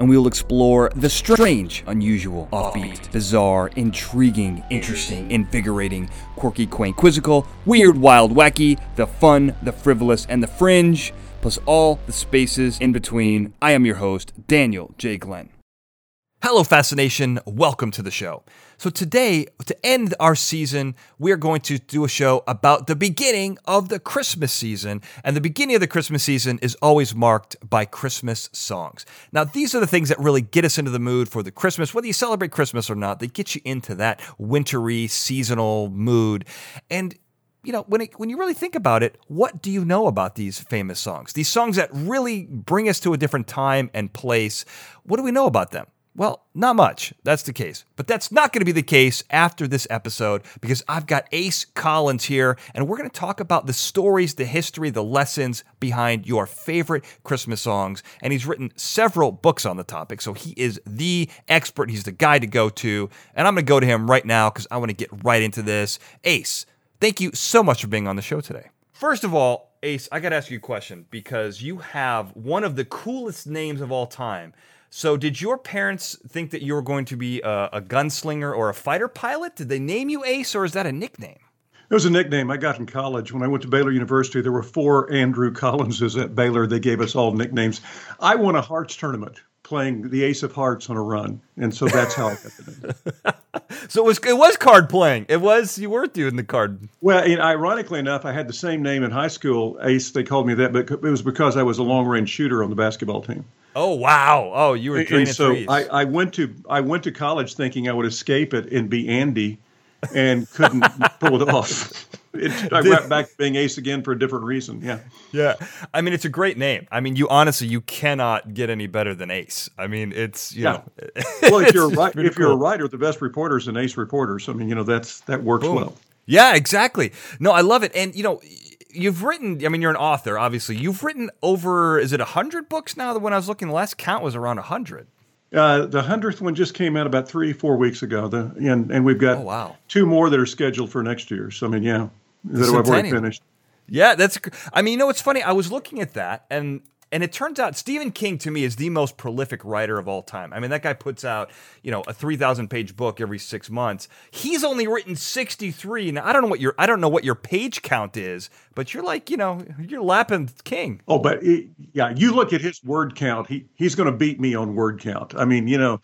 and we will explore the strange, unusual, offbeat, bizarre, intriguing, interesting, invigorating, quirky, quaint, quizzical, weird, wild, wacky, the fun, the frivolous, and the fringe, plus all the spaces in between. I am your host, Daniel J. Glenn. Hello, Fascination. Welcome to the show. So, today, to end our season, we are going to do a show about the beginning of the Christmas season. And the beginning of the Christmas season is always marked by Christmas songs. Now, these are the things that really get us into the mood for the Christmas, whether you celebrate Christmas or not, they get you into that wintry, seasonal mood. And you know, when it, when you really think about it, what do you know about these famous songs? These songs that really bring us to a different time and place. What do we know about them? Well, not much. That's the case. But that's not going to be the case after this episode because I've got Ace Collins here and we're going to talk about the stories, the history, the lessons behind your favorite Christmas songs. And he's written several books on the topic. So he is the expert. He's the guy to go to. And I'm going to go to him right now because I want to get right into this. Ace, thank you so much for being on the show today. First of all, Ace, I got to ask you a question because you have one of the coolest names of all time. So, did your parents think that you were going to be a, a, gunslinger or a fighter pilot? Did they name you Ace, or is that a nickname? It was a nickname I got in college. When I went to Baylor University, there were four Andrew Collinses at Baylor. They gave us all nicknames. I won a hearts tournament playing the Ace of Hearts on a run, and so that's how I got the name. so it was it was card playing. It was you were doing the card. Well, and ironically enough, I had the same name in high school, Ace. They called me that, but it was because I was a long range shooter on the basketball team. Oh wow! Oh, you were so. I, I went to I went to college thinking I would escape it and be Andy, and couldn't pull it off. It, I went back to being Ace again for a different reason. Yeah. Yeah. I mean, it's a great name. I mean, you honestly, you cannot get any better than Ace. I mean, it's you yeah. know. well, if you're right, if cool. you're a writer, the best reporters and Ace reporters. I mean, you know, that's that works well. Yeah, exactly. No, I love it, and you know you've written. I mean, you're an author, obviously. You've written over. Is it hundred books now? that When I was looking, the last count was around hundred. Uh, the hundredth one just came out about three, four weeks ago. The and and we've got oh, wow. two more that are scheduled for next year. So I mean, yeah, that I've already finished. Yeah, that's. I mean, you know, it's funny. I was looking at that, and and it turns out Stephen King to me is the most prolific writer of all time. I mean, that guy puts out, you know, a 3000 page book every 6 months. He's only written 63. Now, I don't know what your I don't know what your page count is, but you're like, you know, you're lapping King. Oh, but it, yeah, you look at his word count. He he's going to beat me on word count. I mean, you know,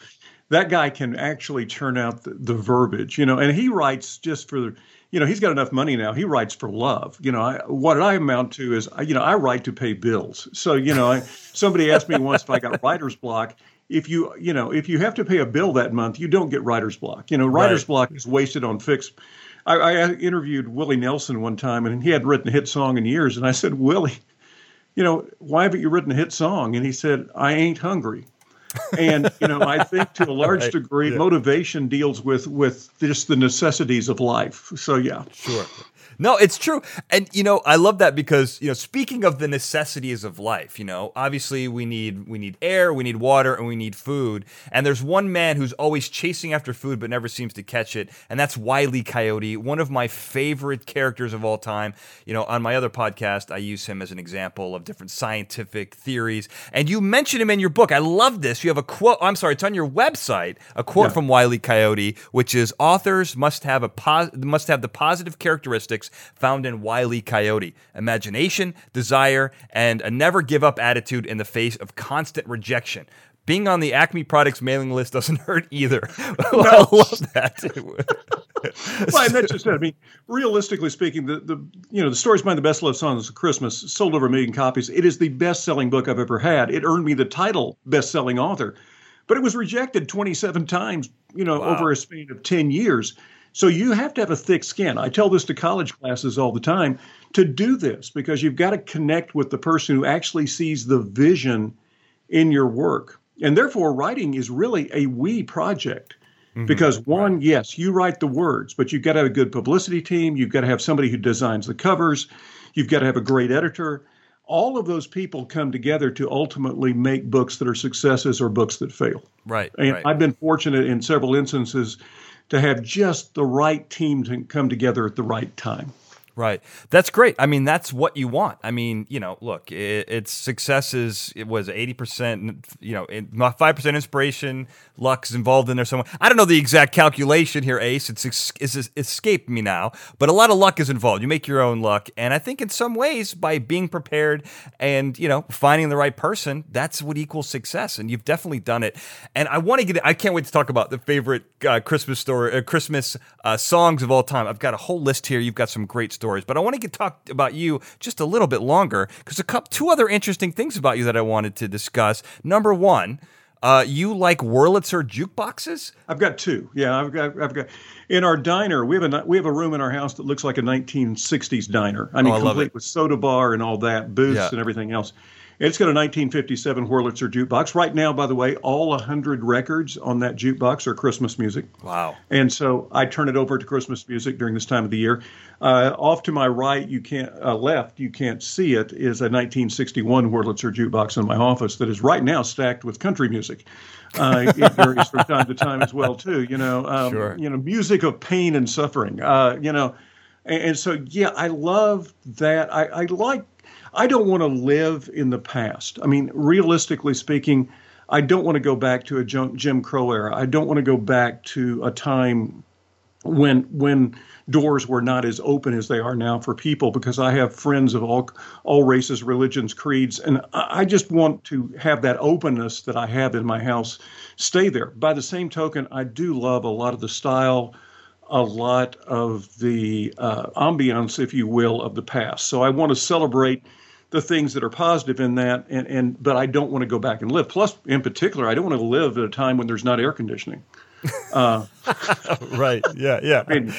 that guy can actually turn out the, the verbiage, you know, and he writes just for you know, he's got enough money now. He writes for love. You know, I, what I amount to is, you know, I write to pay bills. So, you know, I, somebody asked me once if I got writer's block. If you, you know, if you have to pay a bill that month, you don't get writer's block. You know, writer's right. block is wasted on fixed. I, I interviewed Willie Nelson one time, and he hadn't written a hit song in years. And I said, Willie, you know, why haven't you written a hit song? And he said, I ain't hungry and you know i think to a large right. degree yeah. motivation deals with with just the necessities of life so yeah sure no, it's true. And you know, I love that because, you know, speaking of the necessities of life, you know, obviously we need we need air, we need water, and we need food. And there's one man who's always chasing after food but never seems to catch it, and that's Wiley Coyote, one of my favorite characters of all time. You know, on my other podcast, I use him as an example of different scientific theories. And you mention him in your book. I love this. You have a quote, I'm sorry, it's on your website, a quote yeah. from Wiley Coyote, which is authors must have a pos- must have the positive characteristics found in Wiley Coyote imagination, desire, and a never give up attitude in the face of constant rejection. Being on the Acme Products mailing list doesn't hurt either. No. I love that. well, and that's just it. I mean, realistically speaking, the, the you know the stories behind the best loved songs of Christmas sold over a million copies. It is the best selling book I've ever had. It earned me the title best selling author, but it was rejected 27 times. You know, wow. over a span of 10 years. So you have to have a thick skin. I tell this to college classes all the time to do this because you've got to connect with the person who actually sees the vision in your work. And therefore, writing is really a we project. Mm-hmm. Because one, yes, you write the words, but you've got to have a good publicity team. You've got to have somebody who designs the covers. You've got to have a great editor. all of those people come together to ultimately make books that are successes or books that fail. Right. And right. I've been fortunate in several instances to have just the right team to come together at the right time. Right. That's great. I mean, that's what you want. I mean, you know, look, it, it's success is it was eighty percent. You know, five percent inspiration. Luck's involved in there somewhere. I don't know the exact calculation here, Ace. It's, it's escaped me now, but a lot of luck is involved. You make your own luck, and I think in some ways by being prepared and you know finding the right person, that's what equals success. And you've definitely done it. And I want to get. I can't wait to talk about the favorite uh, Christmas story, uh, Christmas uh, songs of all time. I've got a whole list here. You've got some great stories stories, but I want to get talk about you just a little bit longer because a couple, two other interesting things about you that I wanted to discuss. Number one, uh, you like Wurlitzer jukeboxes? I've got two. Yeah, I've got. I've got. In our diner, we have a we have a room in our house that looks like a 1960s diner. I mean, oh, I complete with soda bar and all that, booths yeah. and everything else. It's got a 1957 Wurlitzer jukebox. Right now, by the way, all 100 records on that jukebox are Christmas music. Wow. And so I turn it over to Christmas music during this time of the year. Uh, off to my right, you can't, uh, left, you can't see it, is a 1961 Wurlitzer jukebox in my office that is right now stacked with country music. Uh, it varies from time to time as well, too. You know, um, sure. you know, music of pain and suffering. Uh, you know, and, and, so yeah, I love that. I, I like I don't want to live in the past. I mean, realistically speaking, I don't want to go back to a Jim Crow era. I don't want to go back to a time when when doors were not as open as they are now for people because I have friends of all all races, religions, creeds, and I just want to have that openness that I have in my house stay there. By the same token, I do love a lot of the style, a lot of the uh, ambiance, if you will, of the past. So I want to celebrate the things that are positive in that and, and but I don't want to go back and live. Plus, in particular, I don't want to live at a time when there's not air conditioning. Uh, right. Yeah. Yeah. I mean,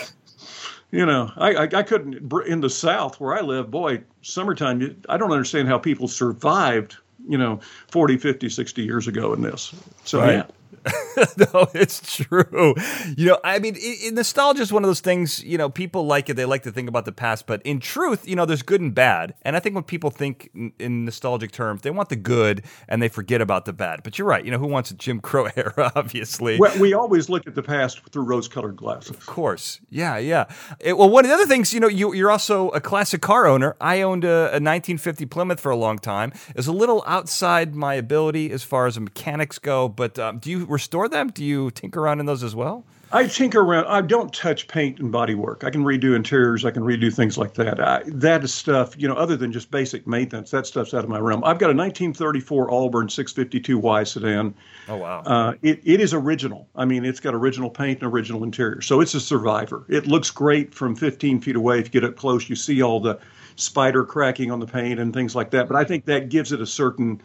you know, I, I, I couldn't in the South where I live. Boy, summertime. I don't understand how people survived. You know, 40, 50, 60 years ago in this. So right. yeah. no, it's true. You know, I mean, it, it, nostalgia is one of those things. You know, people like it; they like to think about the past. But in truth, you know, there's good and bad. And I think when people think in, in nostalgic terms, they want the good and they forget about the bad. But you're right. You know, who wants a Jim Crow era? Obviously, well, we always look at the past through rose-colored glasses. Of course, yeah, yeah. It, well, one of the other things, you know, you, you're also a classic car owner. I owned a, a 1950 Plymouth for a long time. It's a little outside my ability as far as the mechanics go. But um, do you restore them? Do you tinker around in those as well? I tinker around. I don't touch paint and body work. I can redo interiors. I can redo things like that. I, that is stuff, you know, other than just basic maintenance. That stuff's out of my realm. I've got a 1934 Auburn 652Y sedan. Oh wow! Uh, it, it is original. I mean, it's got original paint and original interior, so it's a survivor. It looks great from 15 feet away. If you get up close, you see all the spider cracking on the paint and things like that. But I think that gives it a certain,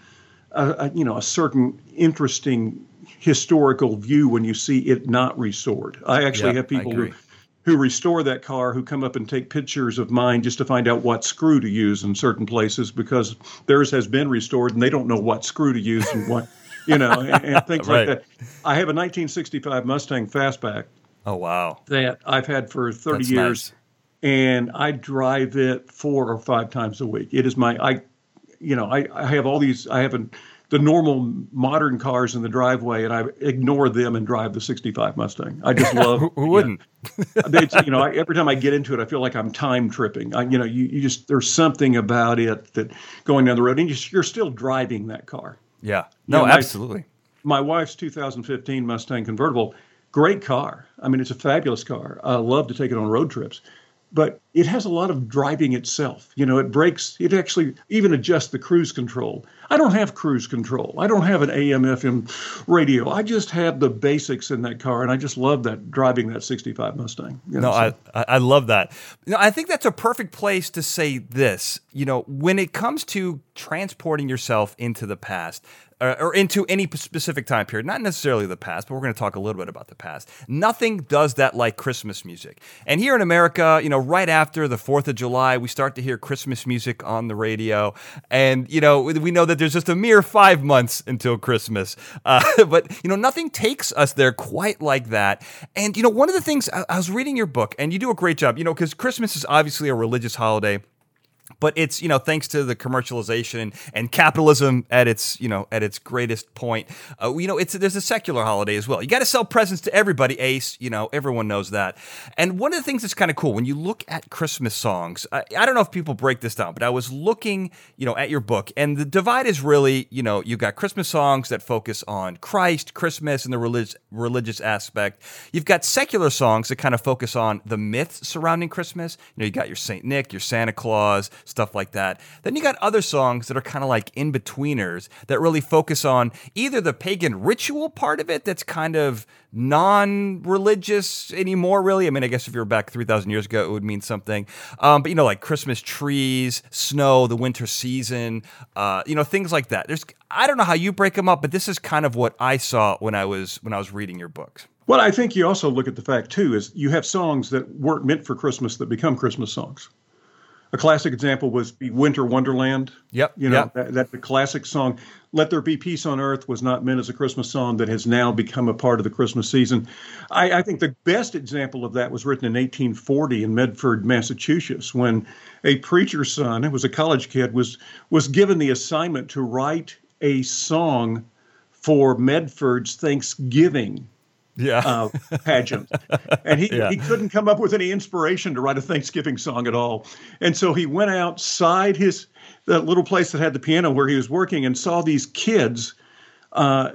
uh, a, you know, a certain interesting historical view when you see it not restored. I actually yeah, have people who who restore that car who come up and take pictures of mine just to find out what screw to use in certain places because theirs has been restored and they don't know what screw to use and what you know and, and things right. like that. I have a 1965 Mustang Fastback. Oh wow! That I've had for 30 That's years, nice. and I drive it four or five times a week. It is my I, you know, I, I have all these. I have not the normal modern cars in the driveway, and I ignore them and drive the '65 Mustang. I just love. who, who wouldn't? you know, I, every time I get into it, I feel like I'm time tripping. I, you know, you, you just there's something about it that going down the road, and you, are still driving that car. Yeah. No, you know, absolutely. My, my wife's 2015 Mustang convertible, great car. I mean, it's a fabulous car. I love to take it on road trips but it has a lot of driving itself. You know, it breaks, it actually even adjusts the cruise control. I don't have cruise control. I don't have an AM FM radio. I just have the basics in that car, and I just love that driving that 65 Mustang. You know, no, so. I, I love that. You know, I think that's a perfect place to say this. You know, when it comes to transporting yourself into the past, uh, or into any specific time period, not necessarily the past, but we're going to talk a little bit about the past. Nothing does that like Christmas music. And here in America, you know, right after the 4th of July, we start to hear Christmas music on the radio. And, you know, we know that there's just a mere five months until Christmas. Uh, but, you know, nothing takes us there quite like that. And, you know, one of the things I, I was reading your book, and you do a great job, you know, because Christmas is obviously a religious holiday but it's you know thanks to the commercialization and, capitalism at its you know at its greatest point uh, you know it's there's a secular holiday as well. You got to sell presents to everybody ace you know everyone knows that. And one of the things that's kind of cool when you look at christmas songs I, I don't know if people break this down but i was looking you know at your book and the divide is really you know you've got christmas songs that focus on christ christmas and the religious religious aspect. You've got secular songs that kind of focus on the myths surrounding christmas. You know you got your saint nick your santa claus stuff like that. Then you got other songs that are kind of like in betweeners that really focus on either the pagan ritual part of it that's kind of non religious anymore, really. I mean, I guess if you were back 3,000 years ago, it would mean something. Um, but, you know, like Christmas trees, snow, the winter season, uh, you know, things like that. There's, I don't know how you break them up, but this is kind of what I saw when I was when I was reading your books. Well, I think you also look at the fact too is you have songs that weren't meant for Christmas that become Christmas songs. A classic example was Winter Wonderland. Yep. You know, yep. that, that the classic song, Let There Be Peace on Earth, was not meant as a Christmas song that has now become a part of the Christmas season. I, I think the best example of that was written in 1840 in Medford, Massachusetts, when a preacher's son, who was a college kid, was was given the assignment to write a song for Medford's Thanksgiving yeah. uh, pageant. And he, yeah. he couldn't come up with any inspiration to write a Thanksgiving song at all. And so he went outside his that little place that had the piano where he was working and saw these kids, uh,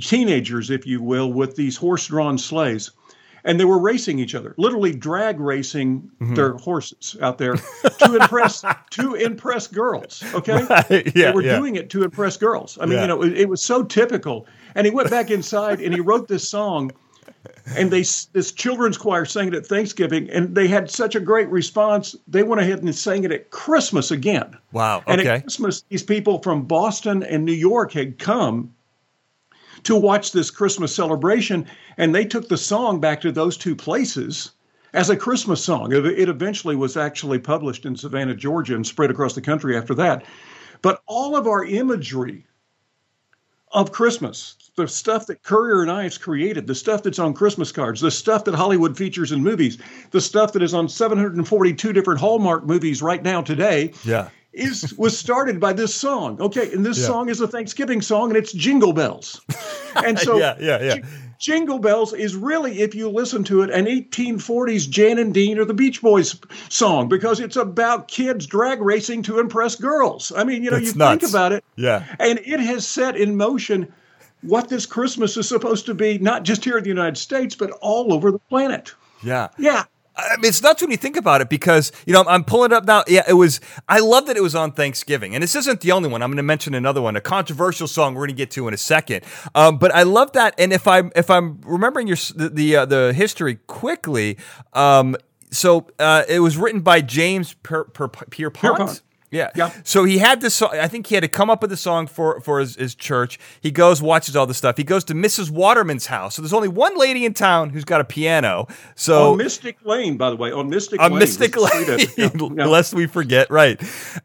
teenagers, if you will, with these horse drawn sleighs. And they were racing each other, literally drag racing mm-hmm. their horses out there to impress to impress girls. Okay, right. yeah, they were yeah. doing it to impress girls. I mean, yeah. you know, it, it was so typical and he went back inside and he wrote this song. And they this children's choir sang it at Thanksgiving, and they had such a great response. They went ahead and sang it at Christmas again. Wow! Okay. And at Christmas, these people from Boston and New York had come to watch this Christmas celebration, and they took the song back to those two places as a Christmas song. It eventually was actually published in Savannah, Georgia, and spread across the country after that. But all of our imagery of Christmas, the stuff that Currier and Ives created, the stuff that's on Christmas cards, the stuff that Hollywood features in movies, the stuff that is on 742 different Hallmark movies right now today. Yeah. Is was started by this song. Okay, and this yeah. song is a Thanksgiving song and it's Jingle Bells. And so yeah, yeah, yeah. Jingle Bells is really, if you listen to it, an 1840s Jan and Dean or the Beach Boys song because it's about kids drag racing to impress girls. I mean, you know, That's you nuts. think about it. Yeah. And it has set in motion what this Christmas is supposed to be, not just here in the United States, but all over the planet. Yeah. Yeah. I mean, it's nuts when you think about it because you know I'm pulling it up now. Yeah, it was. I love that it was on Thanksgiving, and this isn't the only one. I'm going to mention another one, a controversial song we're going to get to in a second. Um, but I love that, and if I'm if I'm remembering your the the, uh, the history quickly, um, so uh, it was written by James per, per, Pierpont. Pierpont. Yeah. Yeah. So he had this song. I think he had to come up with a song for for his, his church. He goes, watches all the stuff. He goes to Mrs. Waterman's house. So there's only one lady in town who's got a piano. So on Mystic Lane, by the way, on Mystic on Lane. Mystic Lane, yeah. lest we forget. Right.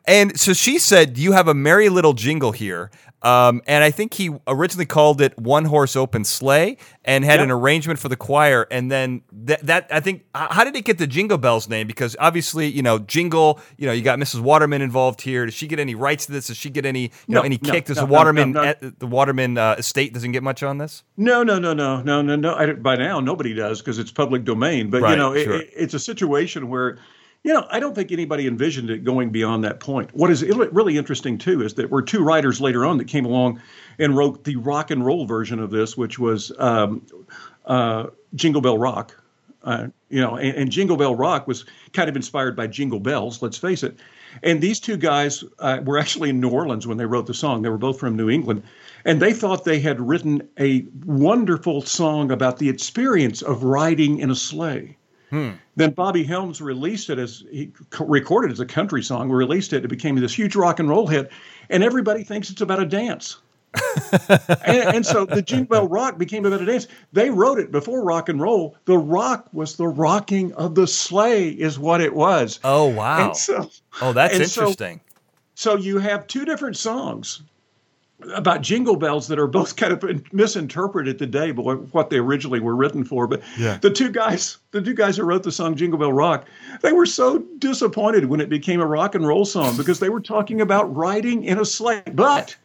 And so she said, "You have a merry little jingle here." Um, and I think he originally called it One Horse Open Sleigh and had Yeah. an arrangement for the choir. And then that, that I think, how did it get the Jingle Bells name? Because obviously, you know, Jingle, you know, you got Mrs. Waterman involved here. Does she get any rights to this? Does she get any, you know, any no, kick? Does no, the Waterman, no, no. eh, the Waterman uh, estate doesn't get much on this? No, no, no, no, no, no, no. I, by now, nobody does because it's public domain. But Right, you know, sure. it- it's a situation where, you know, I don't think anybody envisioned it going beyond that point. What is really interesting too is that were two writers later on that came along and wrote the rock and roll version of this, which was um, uh, Jingle Bell Rock. Uh, you know, and, and Jingle Bell Rock was kind of inspired by Jingle Bells. Let's face it. And these two guys uh, were actually in New Orleans when they wrote the song. They were both from New England, and they thought they had written a wonderful song about the experience of riding in a sleigh. Hmm. Then Bobby Helms released it as he recorded it as a country song, We released it. It became this huge rock and roll hit, and everybody thinks it's about a dance. and, and so the Jingle Bell Rock became about a dance. They wrote it before rock and roll. The rock was the rocking of the sleigh, is what it was. Oh, wow. So, oh, that's and so- interesting. so you have two different songs about jingle bells that are both kind of misinterpreted today, but what they originally were written for. But yeah. the two guys, the two guys who wrote the song Jingle Bell Rock, they were so disappointed when it became a rock and roll song because they were talking about riding in a sleigh. But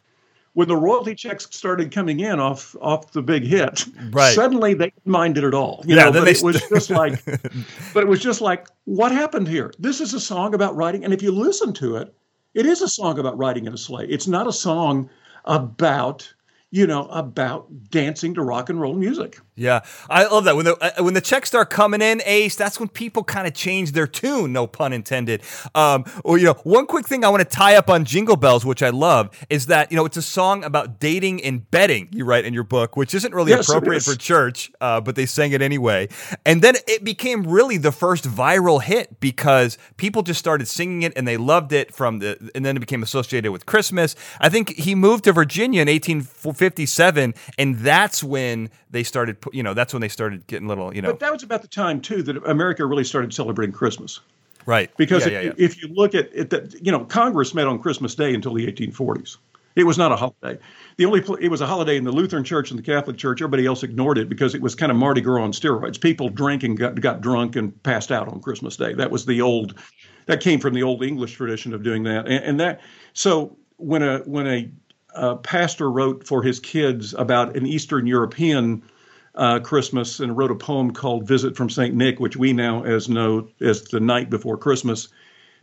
when the royalty checks started coming in off off the big hit, right. suddenly they didn't mind it at all. You yeah, know, but they... it was just like, but it was just like, what happened here? This is a song about riding, and if you listen to it, it is a song about riding in a sleigh. It's not a song about you know, about dancing to rock and roll music. Yeah, I love that when the uh, when the checks start coming in, Ace. That's when people kind of change their tune. No pun intended. Um, you know, one quick thing I want to tie up on Jingle Bells, which I love, is that you know it's a song about dating and betting. You write in your book, which isn't really yes, appropriate for church, uh, but they sang it anyway. And then it became really the first viral hit because people just started singing it and they loved it. From the and then it became associated with Christmas. I think he moved to Virginia in 1857, and that's when they started you know, that's when they started getting little, you know. But that was about the time too that America really started celebrating Christmas. Right. Because yeah, yeah, yeah. if you look at it, that you know, Congress met on Christmas Day until the 1840s. It was not a holiday. The only it was a holiday in the Lutheran Church and the Catholic Church. Everybody else ignored it because it was kind of Mardi Gras on steroids. People drank and got, got drunk and passed out on Christmas Day. That was the old. That came from the old English tradition of doing that. And, and that so when a when a, a pastor wrote for his kids about an Eastern European uh, Christmas and wrote a poem called Visit from St. Nick, which we now as know as the night before Christmas.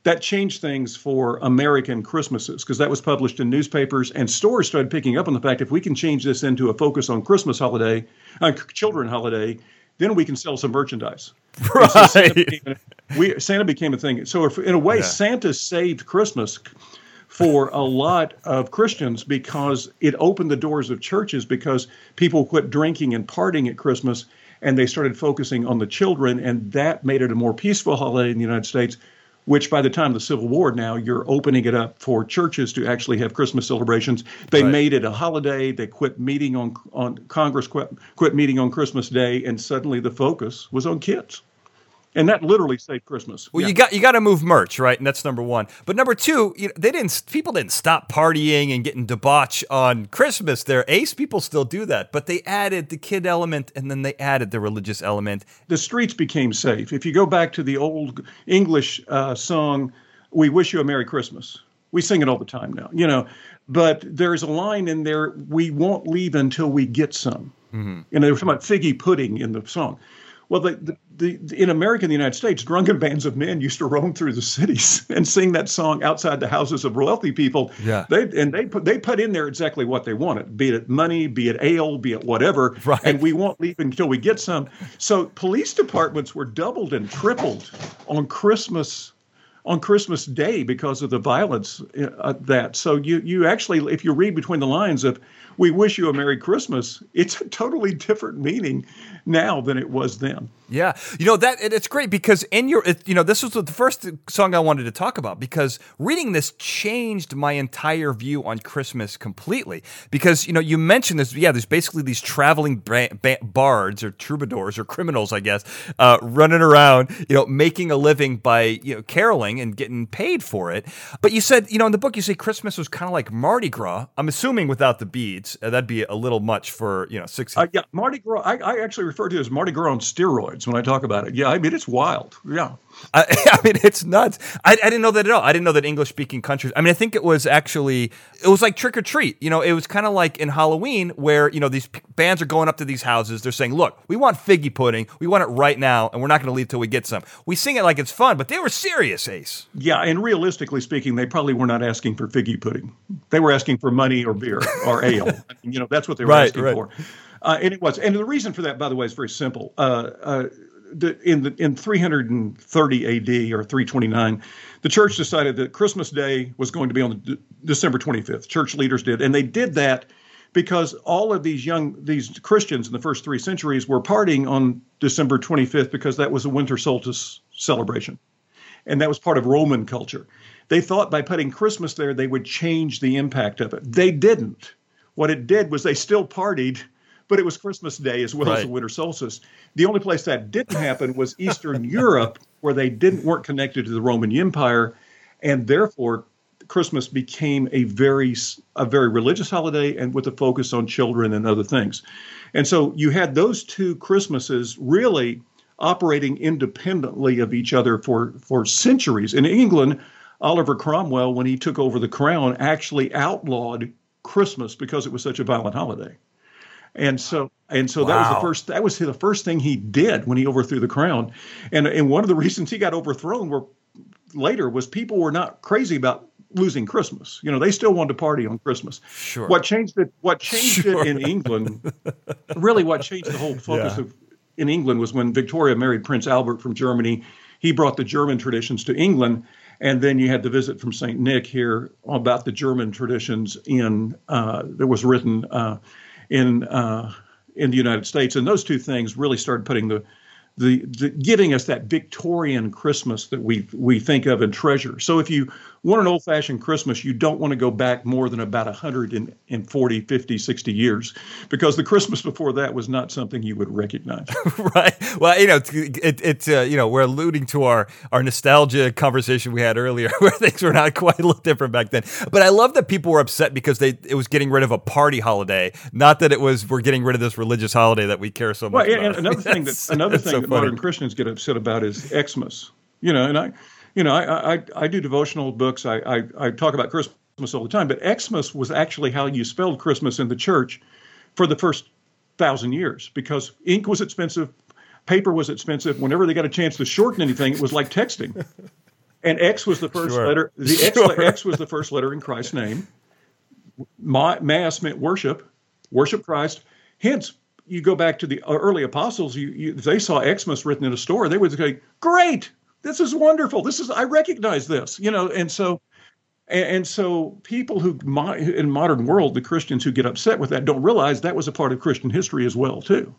That changed things for American Christmases because that was published in newspapers and stores started picking up on the fact if we can change this into a focus on Christmas holiday, uh, children holiday, then we can sell some merchandise. Right. So Santa, became, we, Santa became a thing. So if, in a way, yeah. Santa saved Christmas for a lot of Christians because it opened the doors of churches because people quit drinking and partying at Christmas and they started focusing on the children and that made it a more peaceful holiday in the United States which by the time of the Civil War now you're opening it up for churches to actually have Christmas celebrations. They right. made it a holiday. They quit meeting on on Congress quit quit meeting on Christmas Day and suddenly the focus was on kids and that literally saved Christmas. Well, yeah. you got you got to move merch, right? And that's number one. But number two, you know, they didn't. People didn't stop partying and getting debauch on Christmas. There, Ace people still do that, but they added the kid element, and then they added the religious element. The streets became safe. If you go back to the old English uh, song, "We wish you a Merry Christmas," we sing it all the time now. You know, but there's a line in there: "We won't leave until we get some." Mm-hmm. And they were talking about figgy pudding in the song. Well, the, the, the, in America, in the United States, drunken bands of men used to roam through the cities and sing that song outside the houses of wealthy people. Yeah. They and they put they put in there exactly what they wanted, be it money, be it ale, be it whatever. Right. And we won't leave until we get some. So police departments were doubled and tripled on Christmas on Christmas Day because of the violence uh, that. So you you actually, if you read between the lines of "We wish you a Merry Christmas," it's a totally different meaning now than it was then. Yeah, you know that it's great because in your, it, you know, this was the first song I wanted to talk about because reading this changed my entire view on Christmas completely. Because you know, you mentioned this, yeah, there's basically these traveling ba- ba- bards or troubadours or criminals, I guess, uh, running around, you know, making a living by you know caroling and getting paid for it. But you said, you know, in the book, you say Christmas was kind of like Mardi Gras. I'm assuming without the beads, uh, that'd be a little much for you know six. Uh, yeah, Mardi Gras. I, I actually refer to it as Mardi Gras on steroids when I talk about it. Yeah, I mean it's wild. Yeah. I, I, mean, it's nuts. I, I, didn't know that at all. I didn't know that English speaking countries. I mean, I think it was actually it was like trick or treat. You know, it was kind of like in Halloween where you know these p- bands are going up to these houses. They're saying, "Look, we want figgy pudding. We want it right now, and we're not going to leave till we get some." We sing it like it's fun, but they were serious, Ace. Yeah, and realistically speaking, they probably were not asking for figgy pudding. They were asking for money or beer or ale. you know, that's what they were right, asking right. for. Uh, and it was, and the reason for that, by the way, is very simple. Uh, uh, in the in 330 AD or 329, the church decided that Christmas Day was going to be on the, December 25th. Church leaders did, and they did that because all of these young these Christians in the first three centuries were partying on December 25th because that was a winter solstice celebration, and that was part of Roman culture. They thought by putting Christmas there they would change the impact of it. They didn't. What it did was they still partied but it was Christmas Day as well right. as the winter solstice. The only place that didn't happen was Eastern Europe, where they didn't weren't connected to the Roman Empire, and therefore Christmas became a very a very religious holiday and with a focus on children and other things. And so you had those two Christmases really operating independently of each other for for centuries. In England, Oliver Cromwell when he took over the crown actually outlawed Christmas because it was such a violent holiday. And so and so wow. that was the first that was the first thing he did when he overthrew the crown. And and one of the reasons he got overthrown were later was people were not crazy about losing Christmas. You know, they still wanted to party on Christmas. Sure. What changed it? What changed sure. it in England? really, what changed the whole focus yeah. of in England was when Victoria married Prince Albert from Germany. He brought the German traditions to England, and then you had the visit from Saint Nick here about the German traditions in uh, that was written uh, in uh, in the United States, and those two things really started putting the the, the, giving us that Victorian Christmas that we we think of and treasure. So if you want an old-fashioned Christmas, you don't want to go back more than about 140, 50, 60 years because the Christmas before that was not something you would recognize. right. Well, you know, it, it uh, you know, we're alluding to our our nostalgia conversation we had earlier where things were not quite a little different back then. But I love that people were upset because they it was getting rid of a party holiday, not that it was we're getting rid of this religious holiday that we care so much well, about. And another thing that another thing that modern Christians get upset about is Xmas. You know, and I, you know, I I, I do devotional books. I, I I talk about Christmas all the time, but Xmas was actually how you spelled Christmas in the church for the first thousand years because ink was expensive, paper was expensive. Whenever they got a chance to shorten anything, it was like texting. And X was the first sure. letter. The X, sure. X, was the first letter in Christ's name. Mass meant worship, worship Christ. Hence, you go back to the early apostles, you, you, they saw Xmas written in a store, they would say, "Great, this is wonderful. This is I recognize this," you know. And so, and, so people who in modern world, the Christians who get upset with that, don't realize that was a part of Christian history as well too.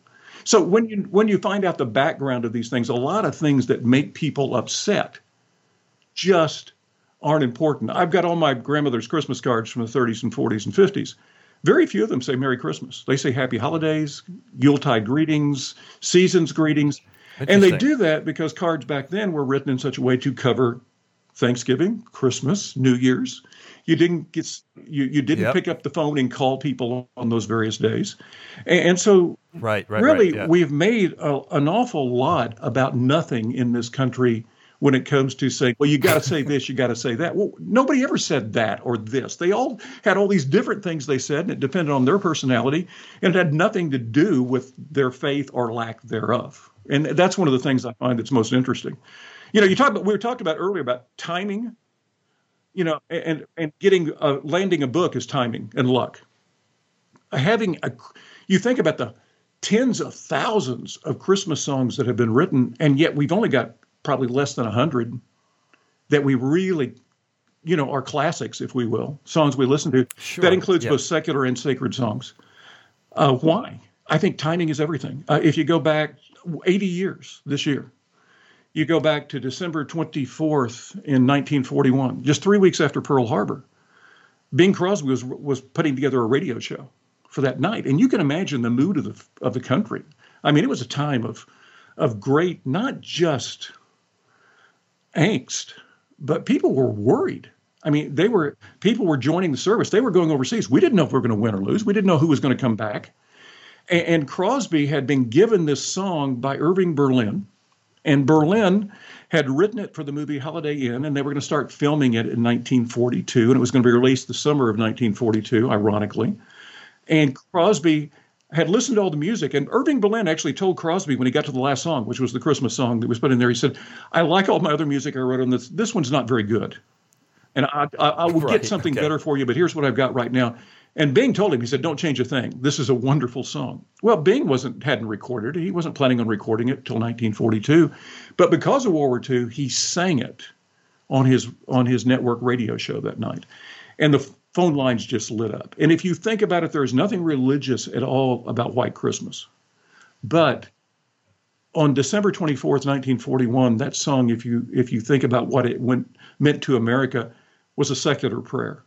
So when you when you find out the background of these things, a lot of things that make people upset just aren't important. I've got all my grandmother's Christmas cards from the 30s and 40s and 50s very few of them say Merry Christmas. They say Happy Holidays, Yuletide greetings, seasons greetings. And they do that because cards back then were written in such a way to cover Thanksgiving, Christmas, New Year's. You didn't get you, you didn't yep. pick up the phone and call people on those various days, and, and so right, right, really right, yeah. we've made a, an awful lot about nothing in this country when it comes to saying, well, you got to say this, you got to say that. Well, nobody ever said that or this. They all had all these different things they said, and it depended on their personality, and it had nothing to do with their faith or lack thereof. And that's one of the things I find that's most interesting. You know, you talked about we were talked about earlier about timing. You know, and and getting uh, landing a book is timing and luck. Having a, you think about the tens of thousands of Christmas songs that have been written, and yet we've only got probably less than a 100 that we really you know are classics if we will songs we listen to sure. that includes yep. both secular and sacred songs uh, why i think timing is everything uh, if you go back 80 years this year you go back to december 24th in 1941 just three weeks after pearl harbor bing crosby was, was putting together a radio show for that night and you can imagine the mood of the, of the country i mean it was a time of of great not just angst, but people were worried. I mean, they were people were joining the service. They were going overseas. We didn't know if we were going to win or lose. We didn't know who was going to come back. And, Crosby had been given this song by Irving Berlin, and Berlin had written it for the movie Holiday Inn, and they were going to start filming it in 1942, and it was going to be released the summer of 1942, ironically. And Crosby had listened to all the music, and Irving Berlin actually told Crosby when he got to the last song, which was the Christmas song that was put in there, he said, "I like all my other music I wrote on this. This one's not very good, and I, I, I will right, get something okay. better for you. But here's what I've got right now." And Bing told him, he said, "Don't change a thing. This is a wonderful song." Well, Bing wasn't hadn't recorded it. He wasn't planning on recording it till 1942, but because of World War II, he sang it on his on his network radio show that night, and the phone lines just lit up. And if you think about it, there is nothing religious at all about White Christmas. But on December 24th, 1941, that song, if you if you think about what it went, meant to America, was a secular prayer.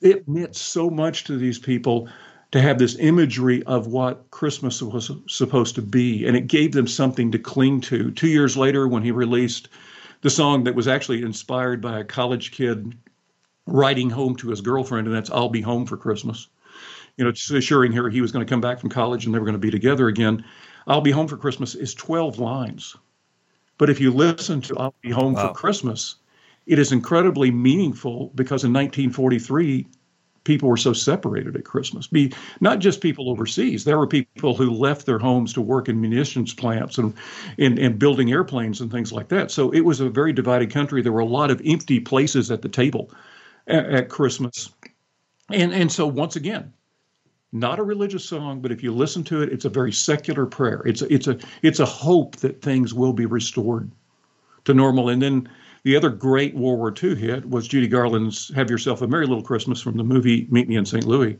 It meant so much to these people to have this imagery of what Christmas was supposed to be, and it gave them something to cling to. Two years later, when he released the song that was actually inspired by a college kid writing home to his girlfriend, and that's "I'll be home for Christmas." You know, just assuring her he was going to come back from college and they were going to be together again. "I'll be home for Christmas" is 12 lines, but if you listen to "I'll be home wow. for Christmas," it is incredibly meaningful because in 1943 people were so separated at Christmas. Be not just people overseas. There were people who left their homes to work in munitions plants and in, in building airplanes and things like that. So it was a very divided country. There were a lot of empty places at the table at, at Christmas. And and so once again, not a religious song, but if you listen to it, it's a very secular prayer. It's a, it's a it's a hope that things will be restored to normal. And then the other great World War II hit was Judy Garland's "Have Yourself a Merry Little Christmas" from the movie Meet Me in St. Louis,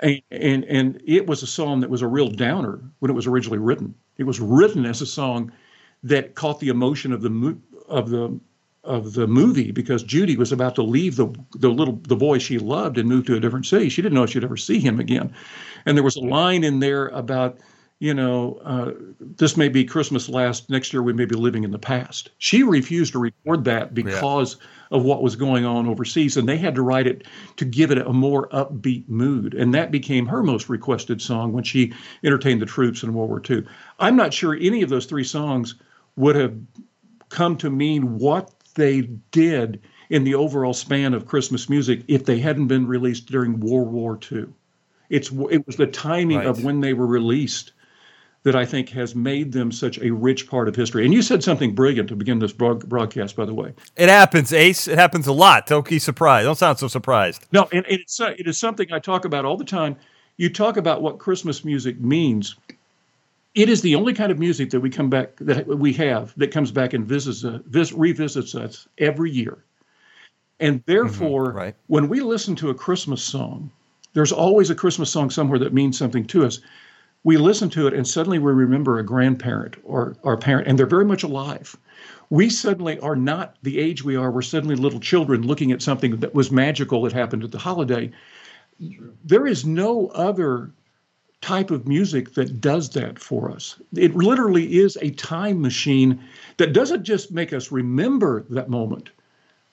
and, and and it was a song that was a real downer when it was originally written. It was written as a song that caught the emotion of the of the of the movie because Judy was about to leave the the little the boy she loved and move to a different city. She didn't know if she'd ever see him again, and there was a line in there about you know, uh, this may be Christmas last. Next year, we may be living in the past. She refused to record that because yeah. of what was going on overseas, and they had to write it to give it a more upbeat mood. And that became her most requested song when she entertained the troops in World War II. I'm not sure any of those three songs would have come to mean what they did in the overall span of Christmas music if they hadn't been released during World War II. It's it was the timing right. of when they were released that I think has made them such a rich part of history. And you said something brilliant to begin this broadcast, by the way. It happens, Ace. It happens a lot. Don't be surprised. Don't sound so surprised. No, and, and it's, uh, it is something I talk about all the time. You talk about what Christmas music means. It is the only kind of music that we come back that we have that comes back and visits uh, vis, revisits us every year. And therefore, mm-hmm, right. when we listen to a Christmas song, there's always a Christmas song somewhere that means something to us we listen to it and suddenly we remember a grandparent or our parent, and they're very much alive. We suddenly are not the age we are. We're suddenly little children looking at something that was magical that happened at the holiday. There is no other type of music that does that for us. It literally is a time machine that doesn't just make us remember that moment,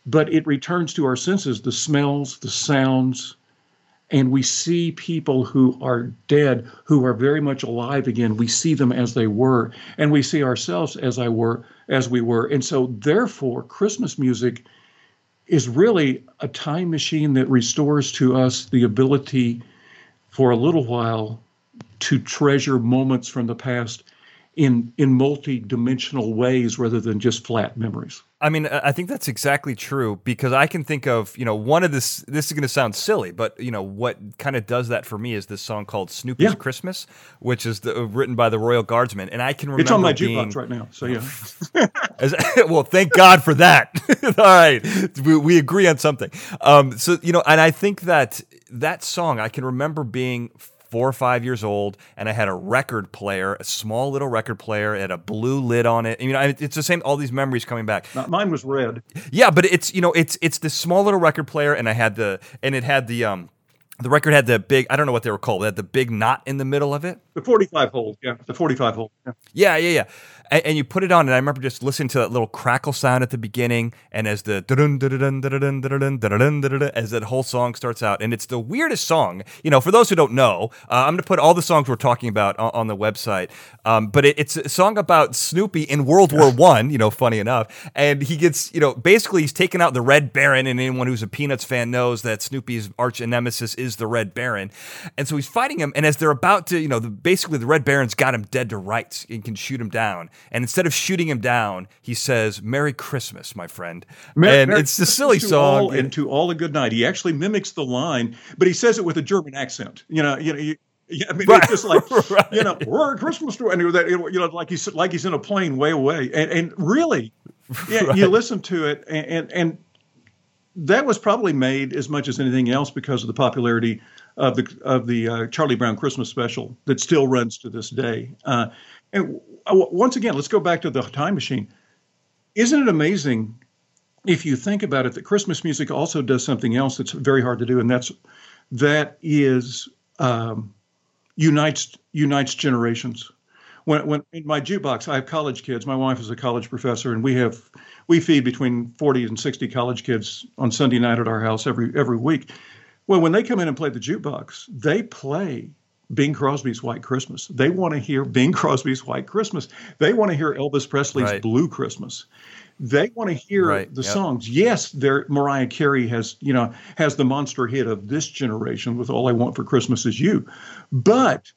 but it returns to our senses the smells, the sounds, and we see people who are dead who are very much alive again. We see them as they were and we see ourselves as i were as we were. And so therefore christmas music is really a time machine that restores to us the ability for a little while to treasure moments from the past in in multi-dimensional ways rather than just flat memories. I mean, I think that's exactly true because I can think of, you know, one of this. This is going to sound silly, but you know what kind of does that for me is this song called "Snoopy's yeah. Christmas," which is the, written by the Royal Guardsmen, and I can remember it's on my being, jukebox right now. So yeah. as, well, thank God for that. All right, we, we agree on something. Um, so you know, and I think that that song I can remember being four or five years old, and I had a record player, a small little record player, it had a blue lid on it. You know, it's the same. All these memories coming back. mine was red. Yeah, but it's you know, it's it's this small little record player, and I had the and it had the um the record had the big I don't know what they were called. they had the big knot in the middle of it. The 45 hole, yeah, the 45 hole. Yeah, yeah, yeah. yeah and, and, you put it on, and I remember just listening to that little crackle sound at the beginning, and as the as that whole song starts out, and it's the weirdest song. You know, for those who don't know, uh, I'm going to put all the songs we're talking about on, on the website. Um, but it, it's a song about Snoopy in World War One. You know, funny enough, and he gets, you know, basically he's taken out the Red Baron, and anyone who's a Peanuts fan knows that Snoopy's arch nemesis is the Red Baron, and so he's fighting him, and as they're about to, you know, the, basically the Red Baron's got him dead to rights and can shoot him down and instead of shooting him down, he says, "Merry Christmas, my friend." And Merry it's a silly song. All, and to all a good night. He actually mimics the line, but he says it with a German accent. You know, you know. You, yeah, I mean, right. it's just like right. you know, we're a Christmas story, and that you know, like he's like he's in a plane way away, and and really, yeah, right. you listen to it, and, and and that was probably made as much as anything else because of the popularity of the of the uh, Charlie Brown Christmas special that still runs to this day. Uh, and once again, let's go back to the time machine. Isn't it amazing if you think about it that Christmas music also does something else that's very hard to do, and that's that is um, unites unites generations. when when in my jukebox, I have college kids. My wife is a college professor, and we have we feed between 40 and 60 college kids on Sunday night at our house every every week. Well, when they come in and play the jukebox, they play Bing Crosby's White Christmas. They want to hear Bing Crosby's White Christmas. They want to hear Elvis Presley's Right. Blue Christmas. They want to hear Right, the yep. songs. Yes, there Mariah Carey has, you know, has the monster hit of this generation with All I Want for Christmas Is You. But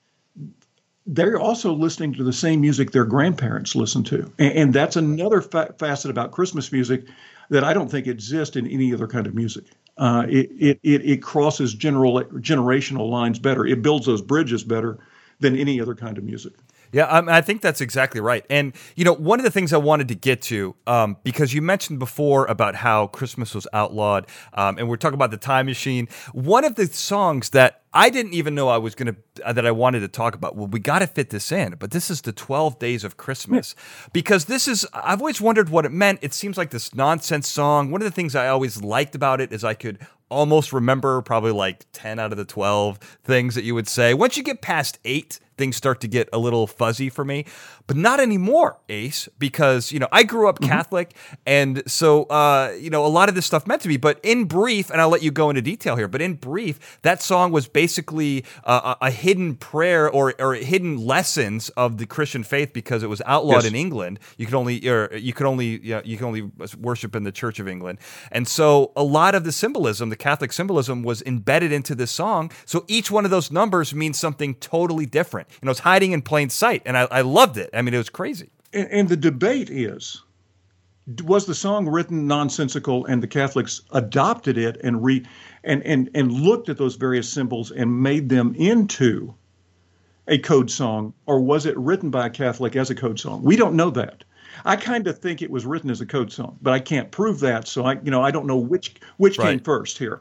they're also listening to the same music their grandparents listened to. And, and that's another fa- facet about Christmas music that I don't think exists in any other kind of music. Uh, it, it, it, crosses general generational lines better. It builds those bridges better than any other kind of music. Yeah, I think that's exactly right. And, you know, one of the things I wanted to get to, um, because you mentioned before about how Christmas was outlawed, um, and we're talking about the time machine. One of the songs that I didn't even know I was going to, uh, that I wanted to talk about, well, we got to fit this in, but this is the 12 Days of Christmas. Because this is, I've always wondered what it meant. It seems like this nonsense song. One of the things I always liked about it is I could almost remember probably like 10 out of the 12 things that you would say. Once you get past eight, things start to get a little fuzzy for me, but not anymore, Ace, because, you know, I grew up Catholic. And so, uh, you know, a lot of this stuff meant to me. But in brief, and I'll let you go into detail here, but in brief, that song was basically uh, a a hidden prayer or, or hidden lessons of the Christian faith because it was outlawed Yes. in England. You could only, or you could only, you, know, you could only worship in the Church of England. And so a lot of the symbolism, the Catholic symbolism, was embedded into this song. So each one of those numbers means something totally different. You know, it's hiding in plain sight, and I, I loved it. I mean, it was crazy. And, and the debate is was the song written nonsensical and the Catholics adopted it and re and, and and looked at those various symbols and made them into a code song or was it written by a Catholic as a code song? We don't know that. I kind of think it was written as a code song, but I can't prove that. So I, you know, I don't know which which came first here.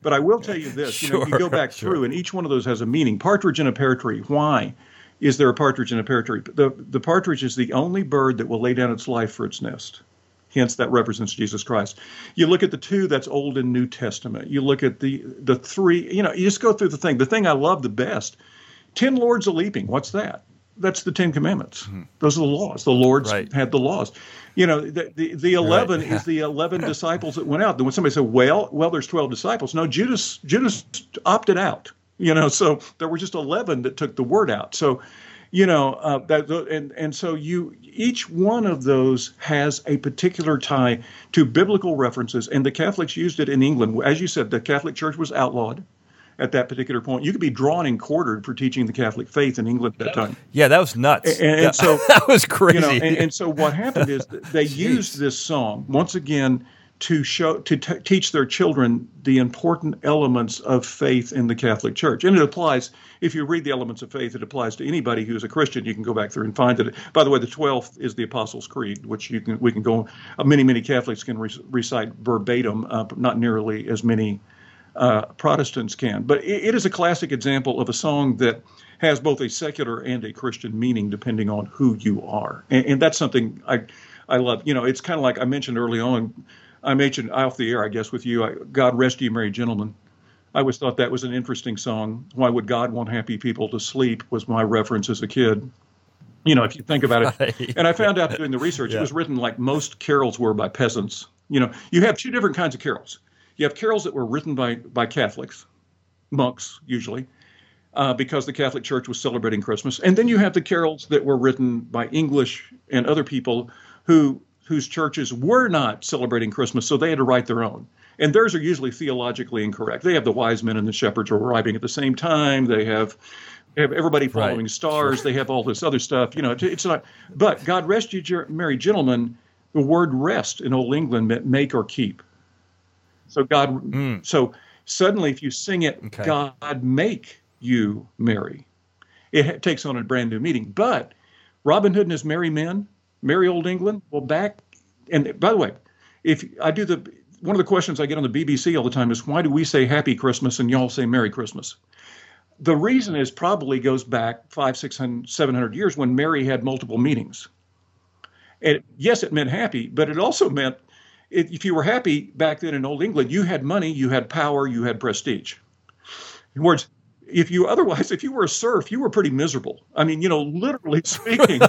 But I will tell you this: you know, you go back sure. through, and each one of those has a meaning. Partridge in a pear tree. Why is there a partridge in a pear tree? The the partridge is the only bird that will lay down its life for its nest. Hence, that represents Jesus Christ. You look at the two, that's Old and New Testament. You look at the the three. You know, you just go through the thing. The thing I love the best: ten lords a leaping. What's that? That's the Ten Commandments. Those are the laws. The lords Mm-hmm. Right. had the laws. You know, the the, the eleven is the eleven disciples that went out. Then when somebody said, "Well, well, there's twelve disciples," no, Judas Judas opted out. You know, so there were just eleven that took the word out. So, you know, uh, that and and so you each one of those has a particular tie to biblical references, and the Catholics used it in England. As you said, the Catholic Church was outlawed at that particular point. You could be drawn and quartered for teaching the Catholic faith in England at that time. Yeah, that was nuts. And- and Yeah, so, that was crazy. You know, and, and so what happened is they used this song once again to show to t- teach their children the important elements of faith in the Catholic Church, and it applies. If you read the elements of faith, it applies to anybody who is a Christian. You can go back through and find it. By the way, the twelfth is the Apostles' Creed, which you can we can go. Uh, many many Catholics can re- recite verbatim, uh, not nearly as many uh, Protestants can. But it, it is a classic example of a song that has both a secular and a Christian meaning, depending on who you are, and, and that's something I I love. You know, it's kind of like I mentioned early on. I mentioned off the air, I guess, with you. I, God rest you, merry gentlemen. I always thought that was an interesting song. Why would God want happy people to sleep? Was my reference as a kid. You know, if you think about it, and I found out doing the research, Yeah. it was written like most carols were by peasants. You know, you have two different kinds of carols. You have carols that were written by by Catholics, monks usually, uh, because the Catholic Church was celebrating Christmas, and then you have the carols that were written by English and other people who whose churches were not celebrating Christmas, so they had to write their own. And theirs are usually theologically incorrect. They have the wise men and the shepherds arriving at the same time. They have they have everybody following Right. stars. They have all this other stuff. You know, it's- not. But God rest you, merry gentlemen. The word rest in Old England meant make or keep. So God, hmm. so suddenly, if you sing it, Okay. God make you merry, it takes on a brand new meaning. But Robin Hood and his merry men, merry old England. Well, back and by the way, if I do the one of the questions I get on the BBC all the time is why do we say Happy Christmas and y'all say Merry Christmas? The reason is probably goes back five, six hundred, seven hundred years when merry had multiple meanings. And yes, it meant happy, but it also meant if if you were happy back then in Old England, you had money, you had power, you had prestige. In words, if you otherwise, if you were a serf, you were pretty miserable. I mean, you know, literally speaking,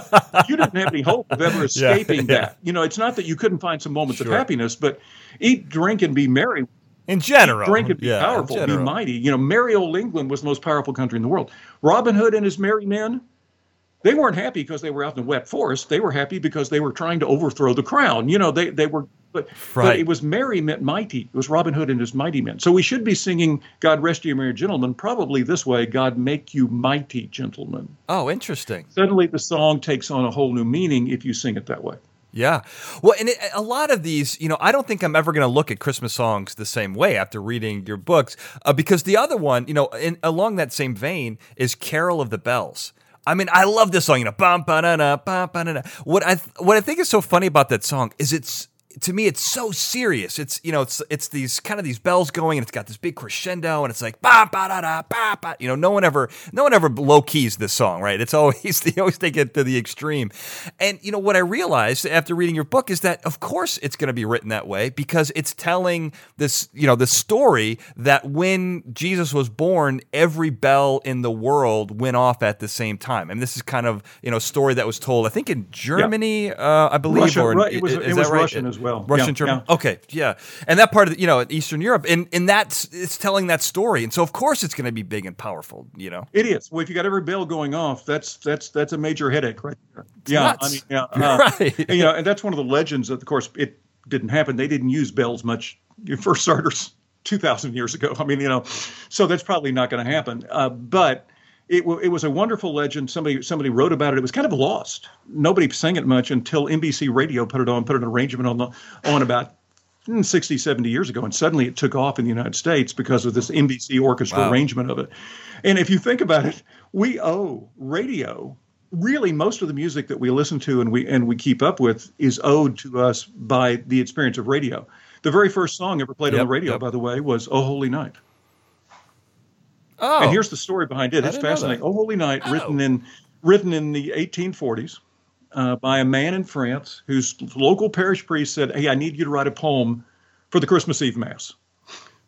you didn't have any hope of ever escaping yeah, yeah. that. You know, it's not that you couldn't find some moments sure. of happiness, but eat, drink, and be merry. In general, eat, drink and be yeah, powerful, be mighty. You know, merry old England was the most powerful country in the world. Robin Hood and his merry men, they weren't happy because they were out in the wet forest. They were happy because they were trying to overthrow the crown. You know, they they were but, right. but it was merry meant mighty. It was Robin Hood and his mighty men. So we should be singing God rest you merry gentlemen probably this way, God make you mighty gentlemen. Oh, interesting. Suddenly the song takes on a whole new meaning if you sing it that way. Yeah. Well, and it, a lot of these, you know, I don't think I'm ever going to look at Christmas songs the same way after reading your books uh, because the other one, you know, in, along that same vein is Carol of the Bells. I mean, I love this song, you know, bum, ba-da-da, bum, ba-da-da. What I what I think is so funny about that song is it's to me it's so serious. It's you know it's it's these kind of these bells going and it's got this big crescendo and it's like ba ba da da ba ba. You know, no one ever no one ever low keys this song, right? It's always they always take it to the extreme. And you know what I realized after reading your book is that of course it's going to be written that way because it's telling this you know the story that when Jesus was born, every bell in the world went off at the same time. And this is kind of you know a story that was told I think in Germany, yeah. uh, I believe, Russia, or right, it was, is, it was right? Russian as well. Russian yeah, German. Yeah. Okay, yeah, and that part of the, you know Eastern Europe, and and that's it's telling that story, and so of course it's going to be big and powerful. You know, it is. Well, if you got every bell going off, that's that's that's a major headache right there. It's yeah, nuts. I mean, yeah, uh, right. And, you know, and that's one of the legends. That, of course, it didn't happen. They didn't use bells much for starters. 2000 years ago. I mean, you know, so that's probably not going to happen. Uh, but it, it was a wonderful legend. Somebody somebody wrote about it. It was kind of lost. Nobody sang it much until NBC Radio put it on, put an arrangement on the on about hmm, 60, 70 years ago, and suddenly it took off in the United States because of this NBC orchestra wow. arrangement of it. And if you think about it, we owe radio. Really, most of the music that we listen to and we and we keep up with is owed to us by the experience of radio. The very first song ever played yep, on the radio, yep. by the way, was "Oh Holy Night." Oh. And here's the story behind it. It's fascinating. Oh Holy Night, oh. written in written in the 1840s uh, by a man in France whose local parish priest said, "Hey, I need you to write a poem for the Christmas Eve Mass."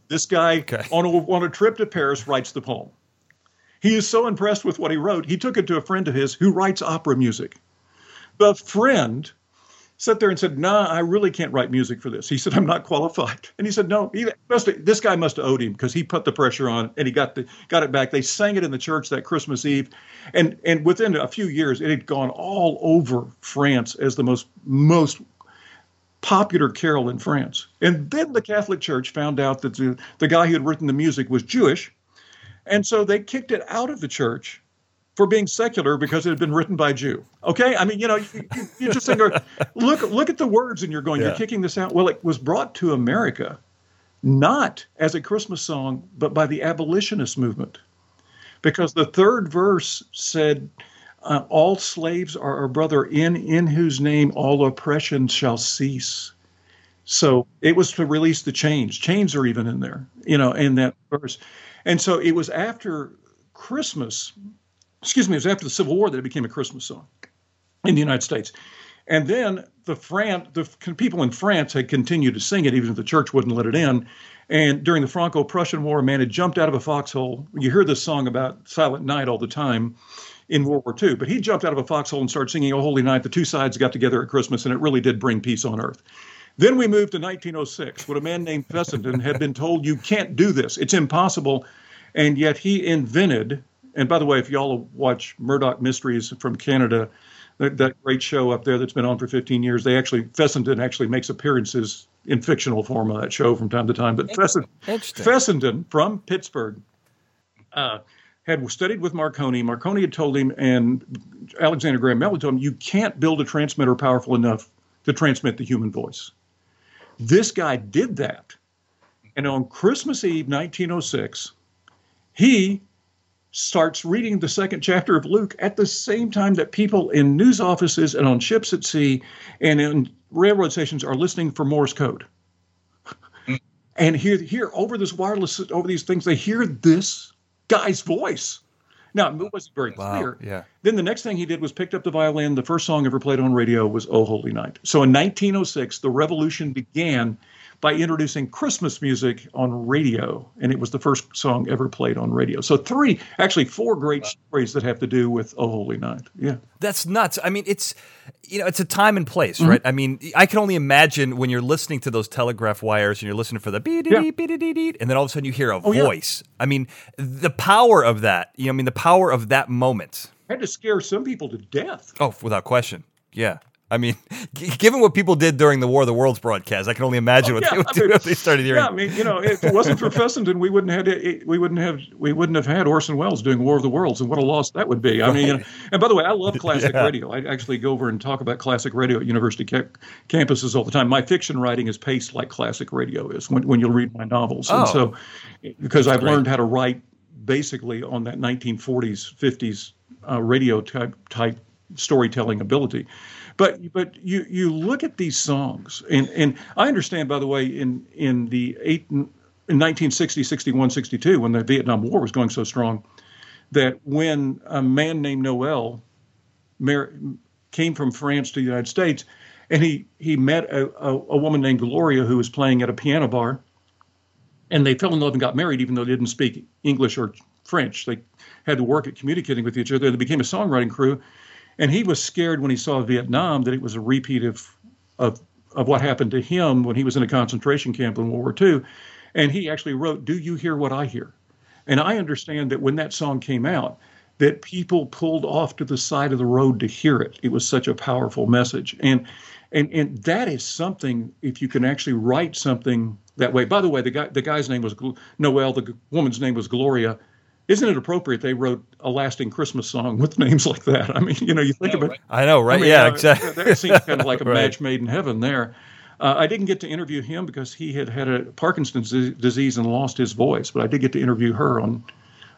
This guy okay. on a, on a trip to Paris writes the poem. He is so impressed with what he wrote, he took it to a friend of his who writes opera music. The friend sat there and said, "Nah, I really can't write music for this." He said, "I'm not qualified." And he said, "No, he must have, this guy must have owed him because he put the pressure on and he got the got it back." They sang it in the church that Christmas Eve, and and within a few years, it had gone all over France as the most most popular carol in France. And then the Catholic Church found out that the, the guy who had written the music was Jewish, and so they kicked it out of the church for being secular because it had been written by a Jew. Okay, I mean, you know, you, you just think, look, look at the words, and you're going, yeah. you're kicking this out. Well, it was brought to America not as a Christmas song, but by the abolitionist movement, because the third verse said, uh, "All slaves are our brother, in in whose name all oppression shall cease." So it was to release the chains. Chains are even in there, you know, in that verse. And so it was after Christmas excuse me, it was after the Civil War that it became a Christmas song in the United States. And then the Fran- the people in France had continued to sing it, even if the church wouldn't let it in. And during the Franco-Prussian War, a man had jumped out of a foxhole. You hear this song about Silent Night all the time in World War II, but he jumped out of a foxhole and started singing "Oh Holy Night." The two sides got together at Christmas, and it really did bring peace on earth. Then we moved to 1906, when a man named Fessenden had been told, "You can't do this; it's impossible," and yet he invented and by the way, if y'all watch Murdoch Mysteries from Canada, that, that, great show up there that's been on for 15 years, they actually Fessenden actually makes appearances in fictional form on that show from time to time. But Fessenden, Fessenden from Pittsburgh uh, had studied with Marconi. Marconi had told him, and Alexander Graham Bell had told him, you can't build a transmitter powerful enough to transmit the human voice. This guy did that. And on Christmas Eve, 1906, he starts reading the second chapter of Luke at the same time that people in news offices and on ships at sea and in railroad stations are listening for Morse code. and here, here over this wireless, over these things, they hear this guy's voice. Now, it wasn't very wow, clear. Yeah. Then the next thing he did was picked up the violin. The first song ever played on radio was "Oh Holy Night." So in 1906, the revolution began by introducing Christmas music on radio, and it was the first song ever played on radio. So three, actually four great stories that have to do with "Oh Holy Night." Yeah, that's nuts. I mean, it's you know, it's a time and place, mm-hmm. right? I mean, I can only imagine when you're listening to those telegraph wires and you're listening for the beep, yeah. beep, beep, beep, and then all of a sudden you hear a oh, voice. Yeah. I mean, the power of that. You know, I mean, the power of that moment had to scare some people to death. Oh, without question. Yeah. I mean, given what people did during the War of the Worlds broadcast, I can only imagine oh, what they would I do mean, if they started hearing. Yeah, I mean, you know, if it wasn't for Fessenden, we wouldn't have had we wouldn't have we wouldn't have had Orson Welles doing War of the Worlds, and what a loss that would be. I mean, you know, and by the way, I love classic yeah. radio. I actually go over and talk about classic radio at university ca- campuses all the time. My fiction writing is paced like classic radio is when when you'll read my novels, oh, and so because I've great. learned how to write basically on that 1940s 50s uh, radio type type storytelling ability. But but you you look at these songs, and and I understand by the way in in the eight in 1960, 61, 62, when the Vietnam War was going so strong, that when a man named Noel mar- came from France to the United States, and he he met a, a, a woman named Gloria who was playing at a piano bar, and they fell in love and got married, even though they didn't speak English or French. They had to work at communicating with each other. And they became a songwriting crew, and he was scared when he saw Vietnam that it was a repeat of of of what happened to him when he was in a concentration camp in World War II. And he actually wrote, "Do you hear what I hear?" And I understand that when that song came out, that people pulled off to the side of the road to hear it. It was such a powerful message, and and and that is something. If you can actually write something that way. By the way, the guy the guy's name was Noel. The woman's name was Gloria isn't it appropriate they wrote a lasting Christmas song with names like that? I mean, you know, you think about. Right. I know, right? I mean, yeah, uh, exactly. That seems kind of like a right. match made in heaven there. Uh, I didn't get to interview him because he had had a Parkinson's disease and lost his voice, but I did get to interview her on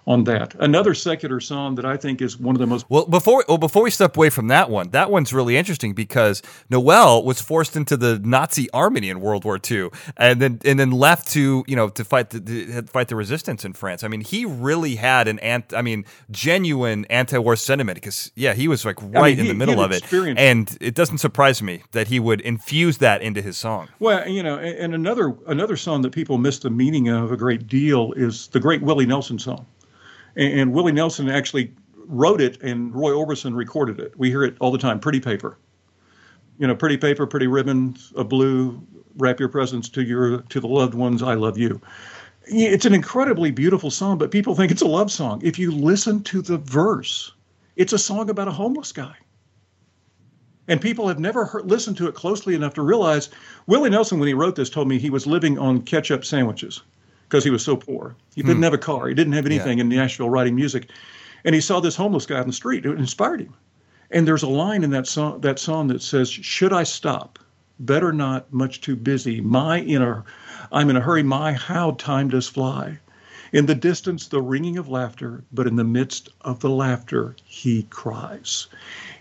on that. Another secular song that I think is one of the most well before well before we step away from that one, that one's really interesting because Noel was forced into the Nazi army in World War II, and then and then left to you know to fight the to fight the resistance in France. I mean, he really had an ant I mean genuine anti-war sentiment because yeah, he was like right I mean, he, in the middle of it, and it doesn't surprise me that he would infuse that into his song. Well, you know, and another another song that people miss the meaning of a great deal is the great Willie Nelson song. And, and Willie Nelson actually wrote it, and Roy Orbison recorded it. We hear it all the time. Pretty paper, you know, pretty paper, pretty ribbons a blue. Wrap your presents to your to the loved ones. I love you. It's an incredibly beautiful song, but people think it's a love song. If you listen to the verse, it's a song about a homeless guy. And people have never heard, listened to it closely enough to realize Willie Nelson, when he wrote this, told me he was living on ketchup sandwiches because he was so poor. He didn't hmm. have a car. He didn't have anything yeah. in Nashville writing music. And he saw this homeless guy on the street. It inspired him. And there's a line in that song that song that says, "Should I stop? Better not. Much too busy. My in a, I'm in a hurry. My how time does fly. In the distance, the ringing of laughter, but in the midst of the laughter, he cries."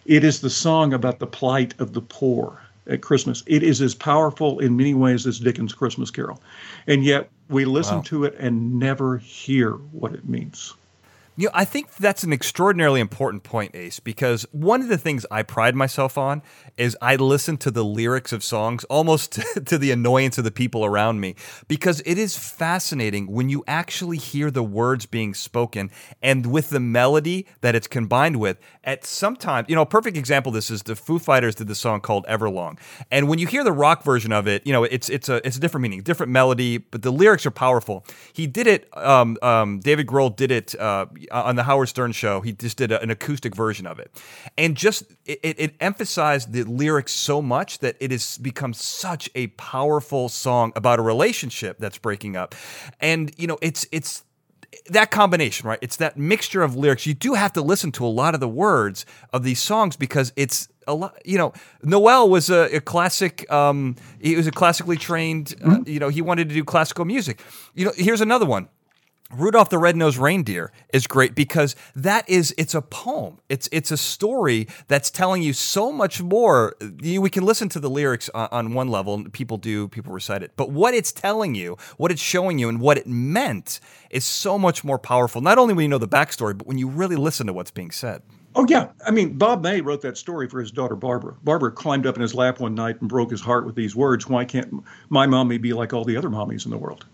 It is the song about the plight of the poor at Christmas. It is as powerful in many ways as Dickens' Christmas Carol. And yet we listen wow. to it and never hear what it means. You know, I think that's an extraordinarily important point, Ace, because one of the things I pride myself on is I listen to the lyrics of songs almost to the annoyance of the people around me because it is fascinating when you actually hear the words being spoken and with the melody that it's combined with. At sometimes, you know, a perfect example of this is the Foo Fighters did the song called Everlong. And when you hear the rock version of it, you know, it's it's a it's a different meaning, different melody, but the lyrics are powerful. He did it um, um, David Grohl did it uh, on the Howard Stern show. He just did a, an acoustic version of it, and just it, it, emphasized the lyrics so much that it has become such a powerful song about a relationship that's breaking up, and you know it's it's that combination, right? It's that mixture of lyrics. You do have to listen to a lot of the words of these songs because it's a lot. You know, Noel was a, a classic. Um, he was a classically trained. Uh, mm-hmm. you know, he wanted to do classical music. You know, here's another one. Rudolph the Red-Nosed Reindeer is great because that is it's a poem. It's it's a story that's telling you so much more. You, we can listen to the lyrics on, on one level, and people do, people recite it. But what it's telling you, what it's showing you and what it meant is so much more powerful. Not only when you know the backstory, but when you really listen to what's being said. Oh yeah, I mean Bob May wrote that story for his daughter Barbara. Barbara climbed up in his lap one night and broke his heart with these words, "Why can't my mommy be like all the other mommies in the world?"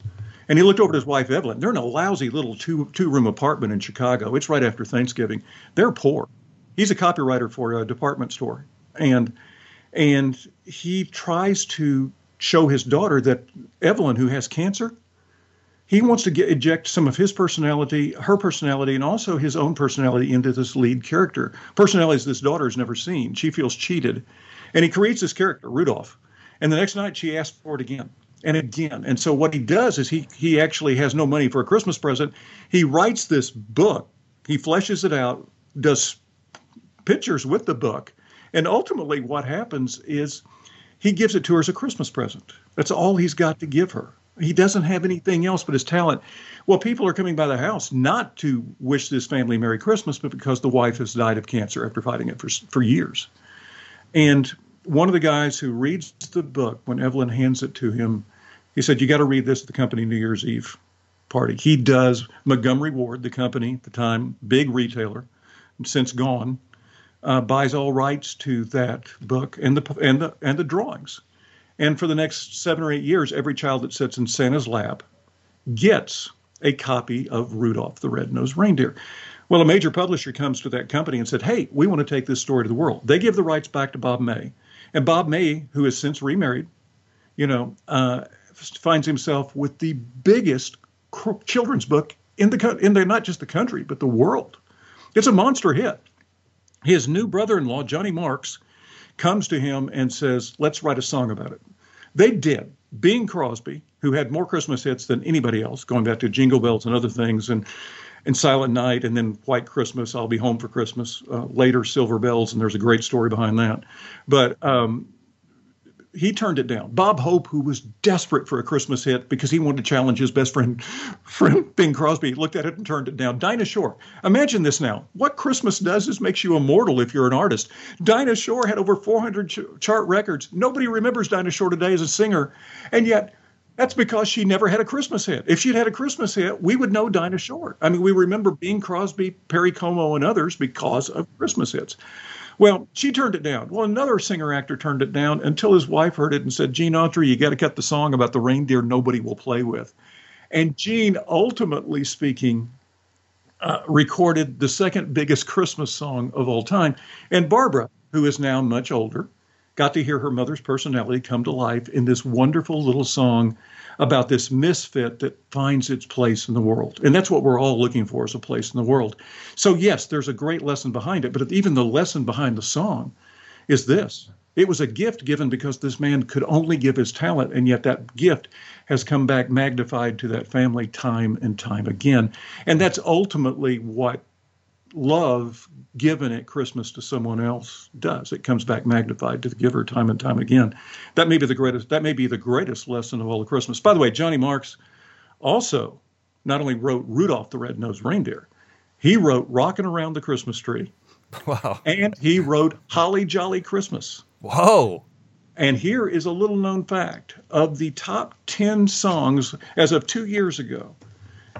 And he looked over at his wife Evelyn. They're in a lousy little two two room apartment in Chicago. It's right after Thanksgiving. They're poor. He's a copywriter for a department store, and and he tries to show his daughter that Evelyn, who has cancer, he wants to get eject some of his personality, her personality, and also his own personality into this lead character. Personalities this daughter has never seen. She feels cheated, and he creates this character, Rudolph. And the next night, she asks for it again and again. And so what he does is he he actually has no money for a Christmas present. He writes this book. He fleshes it out, does pictures with the book, and ultimately what happens is he gives it to her as a Christmas present. That's all he's got to give her. He doesn't have anything else but his talent. Well, people are coming by the house not to wish this family Merry Christmas, but because the wife has died of cancer after fighting it for for years. And one of the guys who reads the book when Evelyn hands it to him he said, You got to read this at the company New Year's Eve party. He does Montgomery Ward, the company at the time, big retailer, since gone, uh, buys all rights to that book and the and the and the drawings. And for the next seven or eight years, every child that sits in Santa's lap gets a copy of Rudolph the Red-Nosed Reindeer. Well, a major publisher comes to that company and said, "Hey, we want to take this story to the world." They give the rights back to Bob May, and Bob May, who has since remarried, you know, uh, finds himself with the biggest children's book in the in the not just the country but the world. It's a monster hit. His new brother-in-law Johnny Marks comes to him and says, "Let's write a song about it." They did. Bing Crosby, who had more Christmas hits than anybody else, going back to Jingle Bells and other things, and and Silent Night, and then White Christmas, I'll Be Home for Christmas. Uh, later, Silver Bells, and there's a great story behind that. But um, he turned it down. Bob Hope, who was desperate for a Christmas hit because he wanted to challenge his best friend, friend Bing Crosby, looked at it and turned it down. Dinah Shore. Imagine this now. What Christmas does is makes you immortal if you're an artist. Dinah Shore had over 400 ch- chart records. Nobody remembers Dinah Shore today as a singer, and yet that's because she never had a Christmas hit. If she'd had a Christmas hit, we would know Dinah Shore. I mean, we remember Bing Crosby, Perry Como, and others because of Christmas hits. Well, she turned it down. Well, another singer actor turned it down until his wife heard it and said, Gene Autry, you got to cut the song about the reindeer nobody will play with. And Gene, ultimately speaking, uh, recorded the second biggest Christmas song of all time. And Barbara, who is now much older, got to hear her mother's personality come to life in this wonderful little song about this misfit that finds its place in the world. And that's what we're all looking for is a place in the world. So, yes, there's a great lesson behind it, but even the lesson behind the song is this. It was a gift given because this man could only give his talent, and yet that gift has come back magnified to that family time and time again. And that's ultimately what love given at Christmas to someone else does. It comes back magnified to the giver time and time again. That may be the greatest. That may be the greatest lesson of all of Christmas. By the way, Johnny Marks also not only wrote Rudolph the Red-Nosed Reindeer, he wrote "Rocking Around the Christmas Tree." Wow. And he wrote "Holly Jolly Christmas." Whoa. And here is a little known fact of the top 10 songs as of two years ago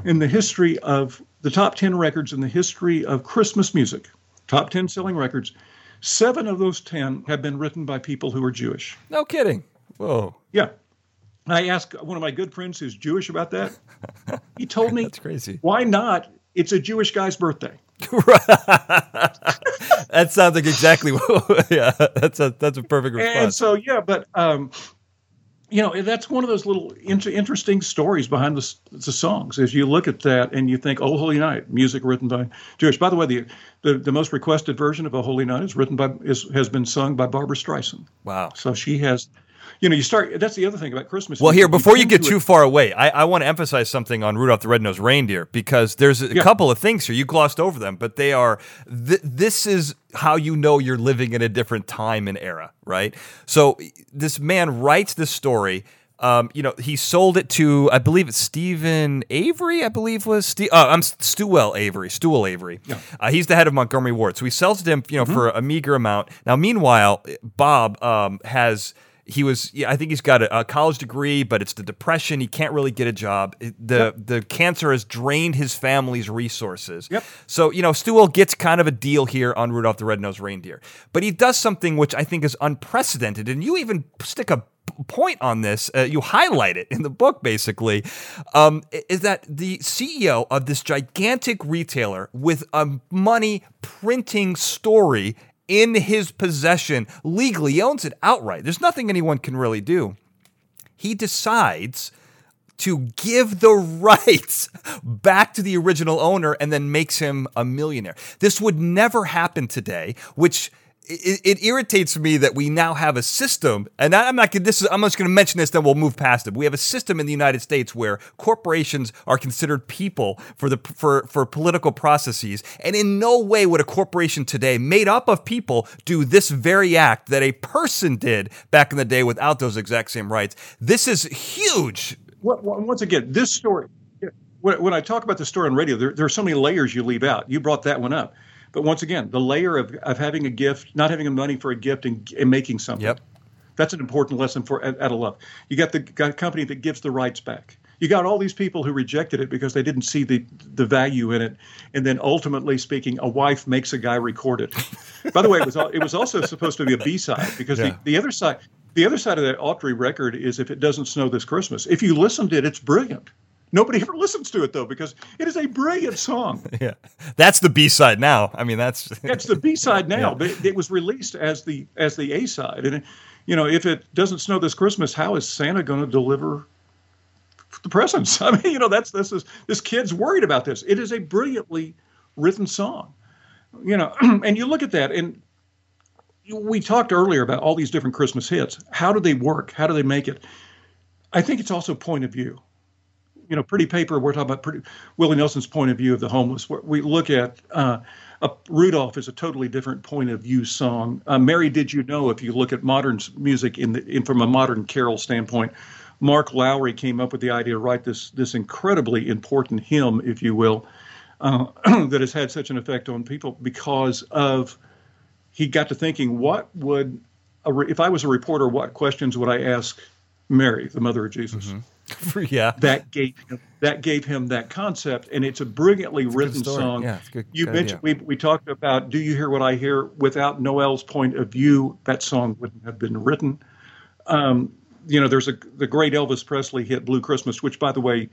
in the history of the top 10 records in the history of Christmas music, top 10 selling records, seven of those 10 have been written by people who are Jewish. No kidding. Whoa. Yeah. I asked one of my good friends who's Jewish about that. He told me, That's crazy. Why not? It's a Jewish guy's birthday. that sounds like exactly what, yeah, that's a, that's a perfect response. And so, yeah, but, um, you know, that's one of those little inter- interesting stories behind the, the songs. As you look at that and you think, "Oh, Holy Night," music written by Jewish. By the way, the the, the most requested version of "A Holy Night" is written by is, has been sung by Barbra Streisand. Wow! So she has you know, you start. That's the other thing about Christmas. Well, here before you, get too it, far away, I, I want to emphasize something on Rudolph the Red-Nosed Reindeer because there's a yeah. couple of things here you glossed over them, but they are. Th- this is how you know you're living in a different time and era, right? So this man writes this story Um, you know, he sold it to, I believe it's Stephen Avery, I believe was Steve. Oh, I'm Sewell Avery, Sewell Avery. Yeah. Uh, he's the head of Montgomery Ward. So he sells it to him, you know, mm-hmm. for a meager amount. Now, meanwhile, Bob um, has he was yeah, I think he's got a, a, college degree, but it's the depression. He can't really get a job. The yep. the cancer has drained his family's resources. Yep. So you know, Sewell gets kind of a deal here on Rudolph the Red-Nosed Reindeer, but he does something which I think is unprecedented, and you even stick a point on this. Uh, you highlight it in the book, basically, um, is that the CEO of this gigantic retailer with a money printing story in his possession legally. He owns it outright. There's nothing anyone can really do. He decides to give the rights back to the original owner and then makes him a millionaire. This would never happen today, which it, it, irritates me that we now have a system, and I'm not. This is. I'm just going to mention this, then we'll move past it. We have a system in the United States where corporations are considered people for the for for political processes, and in no way would a corporation today, made up of people, do this very act that a person did back in the day without those exact same rights. This is huge. Once again, this story. When I talk about the story on radio, there, there are so many layers you leave out. You brought that one up but once again, the layer of, of having a gift, not having the money for a gift and, and making something. Yep. That's an important lesson for out of love. You got the got company that gives the rights back. You got all these people who rejected it because they didn't see the the value in it, and then ultimately speaking, a wife makes a guy record it. By the way, it was it was also supposed to be a B side because yeah. the, the other side the other side of that Autry record is if it doesn't snow this Christmas. If you listen to it, it's brilliant. Nobody ever listens to it though because it is a brilliant song. yeah, that's the B side now. I mean, that's that's the B side now. Yeah. But it, it, was released as the as the A side, and you know, if it doesn't snow this Christmas, how is Santa going to deliver the presents? I mean, you know, that's this is this kid's worried about this. It is a brilliantly written song, you know, and you look at that and. We talked earlier about all these different Christmas hits. How do they work? How do they make it? I think it's also point of view you know, Pretty Paper, we're talking about pretty, Willie Nelson's point of view of the homeless. We look at uh, Rudolph is a totally different point of view song. Uh, Mary, did you know? If you look at modern music in, the, in from a modern carol standpoint, Mark Lowry came up with the idea to write this this incredibly important hymn, if you will, uh, that has had such an effect on people because of he got to thinking, what would if I was a reporter, what questions would I ask Mary, the mother of Jesus? Mm-hmm. yeah. That gave him, that gave him that concept, and it's a brilliantly it's written a song. Yeah, good. You good mentioned we we talked about "Do You Hear What I Hear?" Without Noel's point of view, that song wouldn't have been written. Um, you know, there's a the great Elvis Presley hit "Blue Christmas," which, by the way,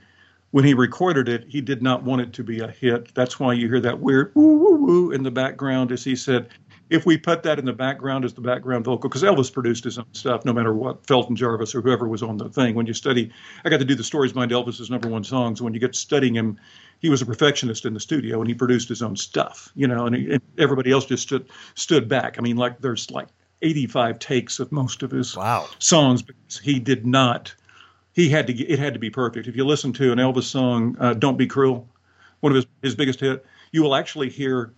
when he recorded it, he did not want it to be a hit. That's why you hear that weird woo woo woo in the background, as he said, if we put that in the background as the background vocal, because Elvis produced his own stuff, no matter what Felton Jarvis or whoever was on the thing. When you study, I got to do the stories behind Elvis's number one songs. When you get studying him, he was a perfectionist in the studio and he produced his own stuff, you know, and, he, and everybody else just stood stood back. I mean, like there's like 85 takes of most of his wow. songs because he did not. He had to. It had to be perfect. If you listen to an Elvis song, uh, "Don't Be Cruel," one of his his biggest hit, you will actually hear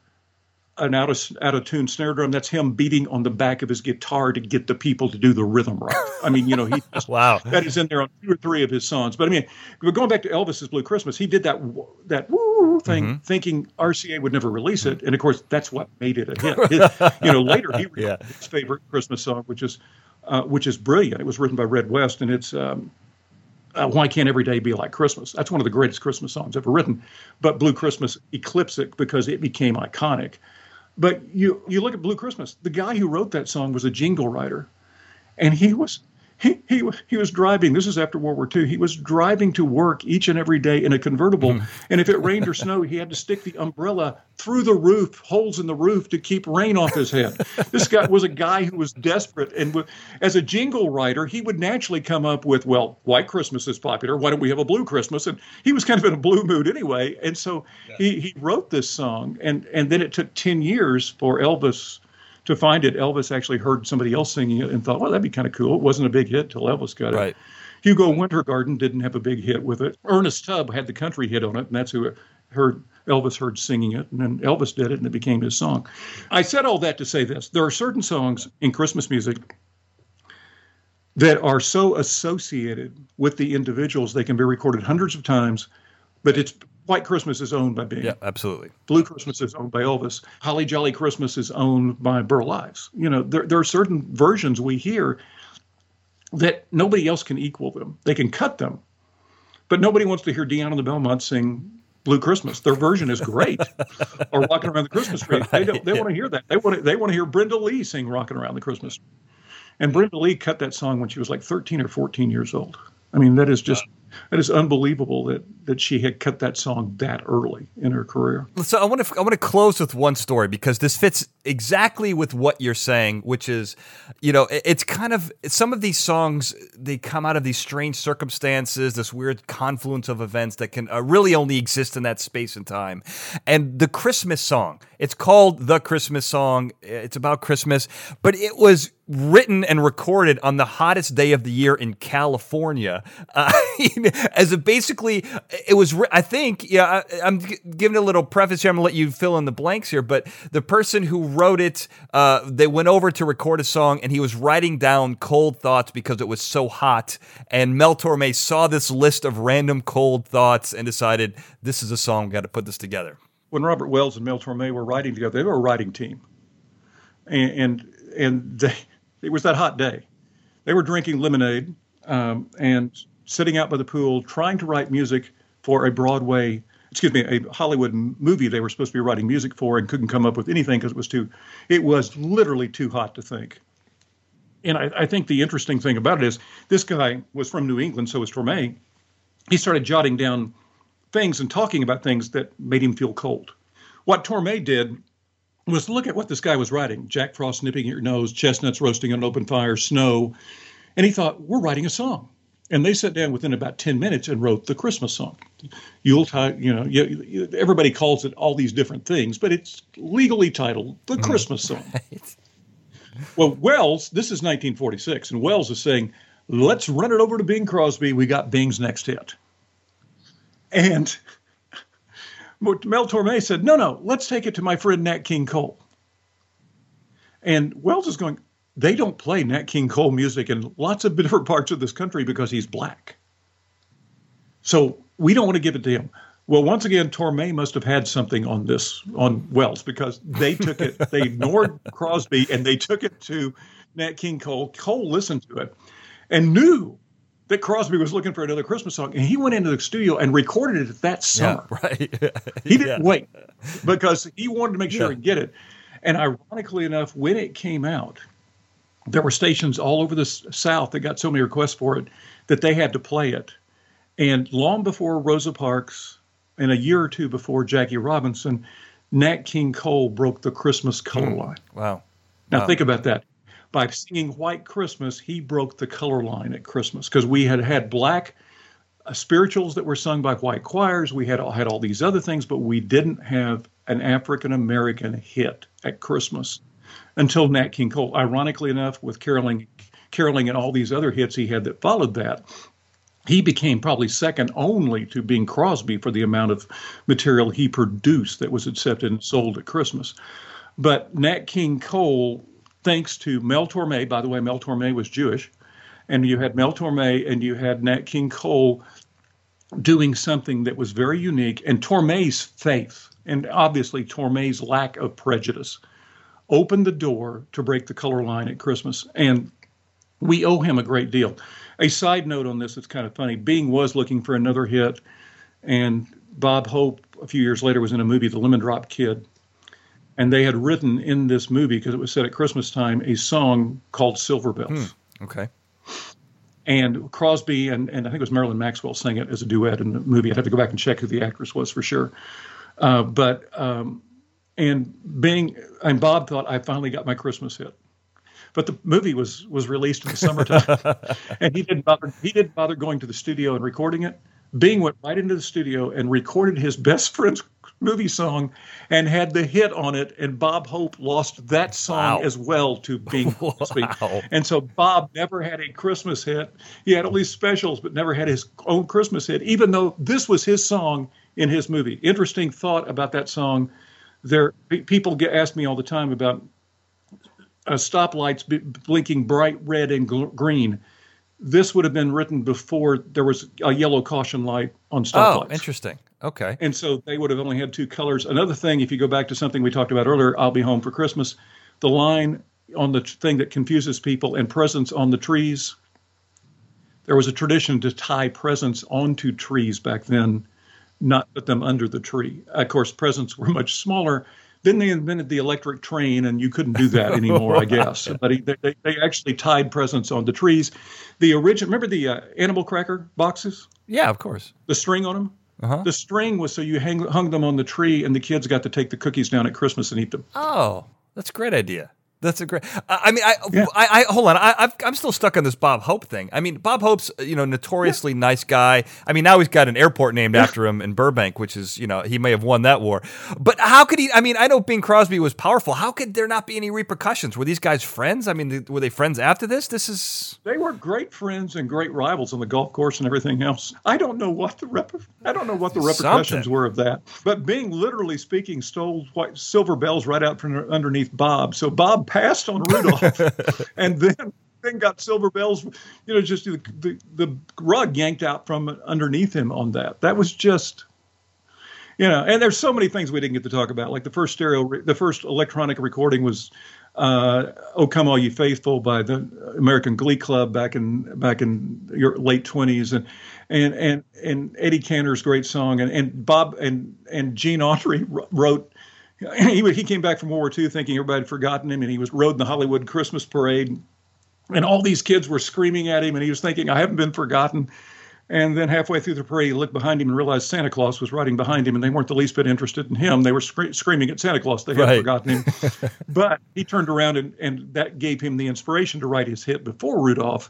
an out of out of tune snare drum. That's him beating on the back of his guitar to get the people to do the rhythm right. I mean, you know, he wow that is in there on two or three of his songs. But I mean, going back to Elvis's Blue Christmas, he did that that woo thing, mm-hmm. thinking RCA would never release it, and of course, that's what made it a hit. You know, later he yeah. his favorite Christmas song, which is uh, which is brilliant. It was written by Red West, and it's. Um, uh, why can't every day be like Christmas? That's one of the greatest Christmas songs ever written. But Blue Christmas eclipsed it because it became iconic. But you you look at Blue Christmas. The guy who wrote that song was a jingle writer, and he was he, he, he was driving. This is after World War II. He was driving to work each and every day in a convertible. Mm. And if it rained or snowed, he had to stick the umbrella through the roof, holes in the roof to keep rain off his head. this guy was a guy who was desperate. And w- as a jingle writer, he would naturally come up with, well, White Christmas is popular. Why don't we have a Blue Christmas? And he was kind of in a blue mood anyway. And so yeah. he, he wrote this song. And, and then it took 10 years for Elvis to find it, Elvis actually heard somebody else singing it and thought, well, that'd be kind of cool. It wasn't a big hit till Elvis got it. Right. Hugo Wintergarden didn't have a big hit with it. Ernest Tubb had the country hit on it, and that's who heard Elvis heard singing it, and then Elvis did it, and it became his song. I said all that to say this: there are certain songs in Christmas music that are so associated with the individuals they can be recorded hundreds of times but it's white christmas is owned by bing Yeah, absolutely. blue christmas is owned by elvis holly jolly christmas is owned by burl ives you know there, there are certain versions we hear that nobody else can equal them they can cut them but nobody wants to hear Dion and the Belmont sing Blue Christmas. Their version is great, or Rocking Around the Christmas Tree. They don't. They want to hear that. They want to. They want to hear Brenda Lee sing Rocking Around the Christmas. Tree. And Brenda Lee cut that song when she was like 13 or 14 years old. I mean, that is just that is unbelievable that that she had cut that song that early in her career. So I want to I want to close with one story because this fits exactly with what you're saying, which is, you know, it- it's kind of some of these songs they come out of these strange circumstances, this weird confluence of events that can uh, really only exist in that space and time. And the Christmas song, it's called the Christmas song. It's about Christmas, but it was written and recorded on the hottest day of the year in California. Uh, as a basically, it was. I think, yeah, I, I'm g- giving a little preface here. I'm gonna let you fill in the blanks here. But the person who wrote it, uh, they went over to record a song, and he was writing down cold thoughts because it was so hot. And Mel Torme saw this list of random cold thoughts and decided this is a song. We got to put this together. When Robert Wells and Mel Torme were writing together, they were a writing team, and and, and they, it was that hot day. They were drinking lemonade um, and sitting out by the pool, trying to write music for a Broadway, excuse me, a Hollywood movie they were supposed to be writing music for, and couldn't come up with anything because it was too, it was literally too hot to think. And I, I think the interesting thing about it is this guy was from New England, so was Torme. He started jotting down things and talking about things that made him feel cold. What Torme did was look at what this guy was writing Jack Frost nipping at your nose, chestnuts roasting on an open fire, snow. And he thought, we're writing a song. And they sat down within about 10 minutes and wrote the Christmas song. Yuletide, you know, you, you, everybody calls it all these different things, but it's legally titled the mm. Christmas song. Well, Wells, this is 1946, and Wells is saying, let's run it over to Bing Crosby. We got Bing's next hit. And Mel Torme said, no, no, let's take it to my friend Nat King Cole. And Wells is going, they don't play Nat King Cole music in lots of different parts of this country because he's black. So we don't want to give it to him. Well, once again, Torme must have had something on this on Wells because they took it, they ignored Crosby and they took it to Nat King Cole. Cole listened to it and knew that Crosby was looking for another Christmas song, and he went into the studio and recorded it that summer. Yeah, right. He didn't Yeah. wait because he wanted to make sure Yeah. he'd get it. And ironically enough, when it came out, there were stations all over the South that got so many requests for it that they had to play it. And long before Rosa Parks and a year or two before Jackie Robinson, Nat King Cole broke the Christmas color hmm. line. Wow. Now Wow. think about that. By singing White Christmas, he broke the color line at Christmas because we had had black uh, spirituals that were sung by white choirs. We had all, had all these other things, but we didn't have an African American hit at Christmas until Nat King Cole. Ironically enough, with caroling, caroling, and all these other hits he had that followed that, he became probably second only to Bing Crosby for the amount of material he produced that was accepted and sold at Christmas. But Nat King Cole, thanks to Mel Torme, by the way, Mel Torme was Jewish, and you had Mel Torme and you had Nat King Cole doing something that was very unique, and Torme's faith, and obviously Torme's lack of prejudice, opened the door to break the color line at Christmas. And we owe him a great deal. A side note on this, it's kind of funny. Bing was looking for another hit, and Bob Hope, a few years later, was in a movie, The Lemon Drop Kid. And they had written in this movie, because it was set at Christmas time, a song called Silver Bells. Okay. And Crosby and, and I think it was Marilyn Maxwell sang it as a duet in the movie. I'd have to go back and check who the actress was for sure. Uh, but um, and Bing and Bob thought I finally got my Christmas hit. But the movie was was released in the summertime, and he didn't bother he didn't bother going to the studio and recording it. Bing went right into the studio and recorded his best friend's movie song, and had the hit on it. And Bob Hope lost that song Wow. as well to Bing Crosby. Wow. And so Bob never had a Christmas hit. He had all these specials, but never had his own Christmas hit, even though this was his song in his movie. Interesting thought about that song. There, people get ask me all the time about uh, stoplights b- blinking bright red and gl- green. this would have been written before there was a yellow caution light on stoplights. Oh, stoplights. interesting. Okay. And so they would have only had two colors. Another thing, if you go back to something we talked about earlier, I'll be home for Christmas, the line on the thing that confuses people and presents on the trees. There was a tradition to tie presents onto trees back then, not put them under the tree. Of course, presents were much smaller. Then they invented the electric train, and you couldn't do that anymore, I guess. But he- they, they actually tied presents on the trees. The original, remember the uh, animal cracker boxes, Yeah, of course. the string on them? Uh-huh. The string was so you hang, hung them on the tree, and the kids got to take the cookies down at Christmas and eat them. Oh, that's a great idea. That's a great. I mean, I, Yeah. I, I hold on. I, I've, I'm still stuck on this Bob Hope thing. I mean, Bob Hope's uh, you know notoriously nice guy. I mean, now he's got an airport named after him in Burbank, which is you know he may have won that war. But how could he? I mean, I know Bing Crosby was powerful. How could there not be any repercussions? Were these guys friends? I mean, th- were they friends after this? This is They were great friends and great rivals on the golf course and everything else. I don't know what the rep- I don't know what the repercussions Something. were of that. But Bing, literally speaking, stole white silver bells right out from underneath Bob. So Bob passed on Rudolph, and then then got silver bells. You know, just the, the the rug yanked out from underneath him on that. That was just. You know, and there's so many things we didn't get to talk about. Like the first stereo, re- the first electronic recording was uh, "Oh Come All You Faithful" by the American Glee Club back in back in your late twenties, and and and and Eddie Cantor's great song, and, and Bob and and Gene Autry wrote. He he came back from World War II thinking everybody had forgotten him, and he was rode in the Hollywood Christmas parade, and all these kids were screaming at him, and he was thinking, "I haven't been forgotten." And then halfway through the parade, he looked behind him and realized Santa Claus was riding behind him, and they weren't the least bit interested in him. They were scre- screaming at Santa Claus. They had Right. forgotten him. but he turned around, and, and that gave him the inspiration to write his hit before Rudolph,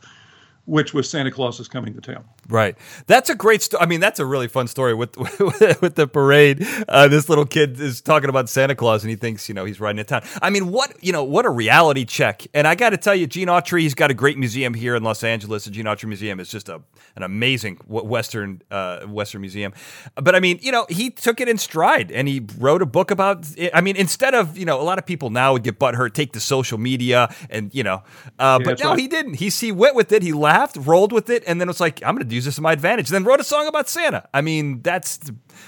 which was Santa Claus is Coming to Town. Right. That's a great story. I mean, that's a really fun story with with the parade. Uh, this little kid is talking about Santa Claus, and he thinks, you know, he's riding in town. I mean, what you know, what a reality check. And I got to tell you, Gene Autry, he's got a great museum here in Los Angeles. The Gene Autry Museum is just a an amazing Western uh, Western museum. But I mean, you know, he took it in stride, and he wrote a book about. It. I mean, instead of you know, a lot of people now would get butthurt, take to social media, and you know, uh, but no, right. he didn't. He he went with it. He laughed, rolled with it, and then it's like I'm going to use this to my advantage. And Then wrote a song about Santa. I mean, that's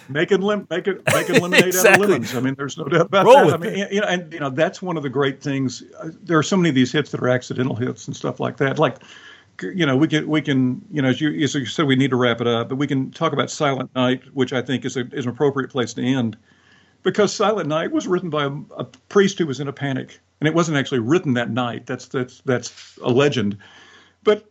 making lim- making making lemonade Exactly. out of lemons. I mean, there's no doubt about Roll that. I mean, you know, and you know that's one of the great things. Uh, there are so many of these hits that are accidental hits and stuff like that. Like, you know, we can we can you know as you, as you said, we need to wrap it up, but we can talk about Silent Night, which I think is a, is an appropriate place to end, because Silent Night was written by a, a priest who was in a panic, and it wasn't actually written that night. That's that's that's a legend, but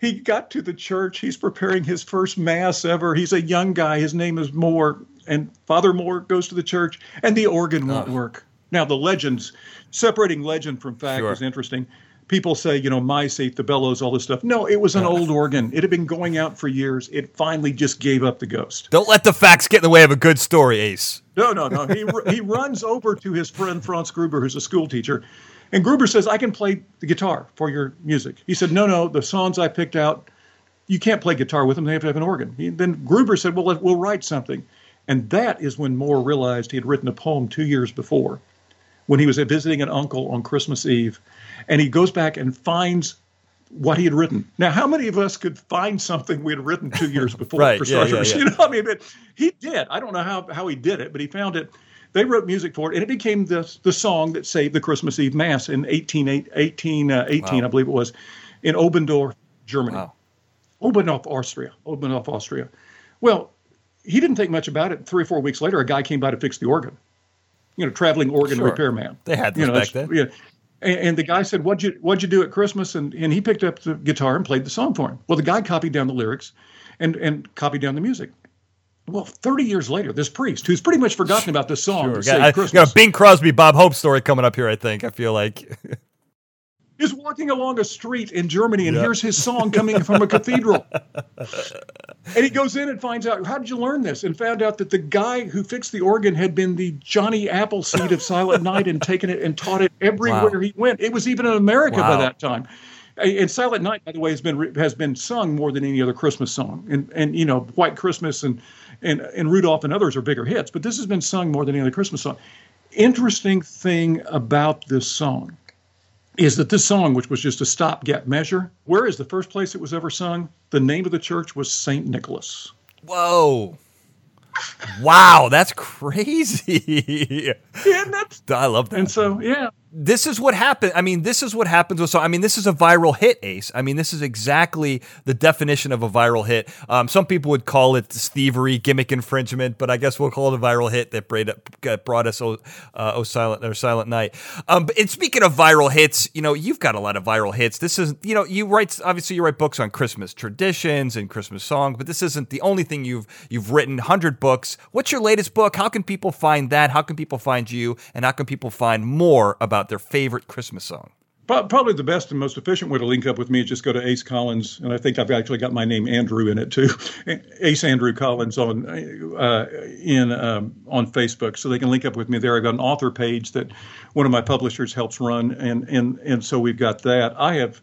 he got to the church. He's preparing his first mass ever. He's a young guy. His name is Mohr. And Father Mohr goes to the church, and the organ won't work. Now, the legends, separating legend from fact Sure. is interesting. People say, you know, my seat, the bellows, all this stuff. No, it was an old organ. It had been going out for years. It finally just gave up the ghost. don't let the facts get in the way of a good story, Ace. No, no, no. He he runs over to his friend Franz Gruber, who's a school teacher, and Gruber says, "I can play the guitar for your music." He said, "No, no. The songs I picked out, you can't play guitar with them. They have to have an organ." He, then Gruber said, "Well, let, we'll write something," and that is when Mohr realized he had written a poem two years before, when he was visiting an uncle on Christmas Eve, and he goes back and finds. What he had written. Now, how many of us could find something we had written two years before? Right, For yeah, yeah, yeah. you know, I mean, but he did. I don't know how, how he did it, but he found it. They wrote music for it, and it became the the song that saved the Christmas Eve Mass in 18, 18, uh, 18 I believe it was, in Oberndorf, Germany. Wow. Oberndorf, Austria. Oberndorf, Austria. Well, he didn't think much about it. Three or four weeks later, a guy came by to fix the organ. You know, traveling organ Sure. repairman. They had you know, back then. Yeah. And, and the guy said, "What'd you What'd you do at Christmas?" And and he picked up the guitar and played the song for him. Well, the guy copied down the lyrics, and and copied down the music. Well, 30 years later, this priest, who's pretty much forgotten about this song, Sure. Got, I, got a Bing Crosby, Bob Hope story coming up here. I think. I feel like. is walking along a street in Germany and Yeah. hears his song coming from a cathedral. And he goes in and finds out, how did you learn this? And found out that the guy who fixed the organ had been the Johnny Appleseed of Silent Night and taken it and taught it everywhere Wow. he went. It was even in America Wow. by that time. And and Silent Night, by the way, has been has been sung more than any other Christmas song. And and you know, White Christmas and and and Rudolph and others are bigger hits, but this has been sung more than any other Christmas song. Interesting thing about this song is that this song, which was just a stopgap measure, where is the first place it was ever sung? The name of the church was St. Nicholas. Whoa. Wow, that's crazy. Yeah, that's, I love that. and so, yeah, this is what happened. I mean, this is what happens with so. I mean, this is a viral hit, Ace. I mean, this is exactly the definition of a viral hit. Um, some people would call it thievery, gimmick infringement, but I guess we'll call it a viral hit that brought us oh, uh, oh silent or silent night. Um, but and speaking of viral hits, you know, you've got a lot of viral hits. This is, you know, you write obviously you write books on Christmas traditions and Christmas songs, but this isn't the only thing you've you've written. Hundred books. What's your latest book? How can people find that? How can people find you? And how can people find more about about their favorite Christmas song? Probably the best and most efficient way to link up with me is just go to Ace Collins, and I think I've actually got my name Andrew in it too, Ace Andrew Collins on uh, in um, on Facebook, so they can link up with me there. I've got an author page that one of my publishers helps run, and and and so we've got that. I have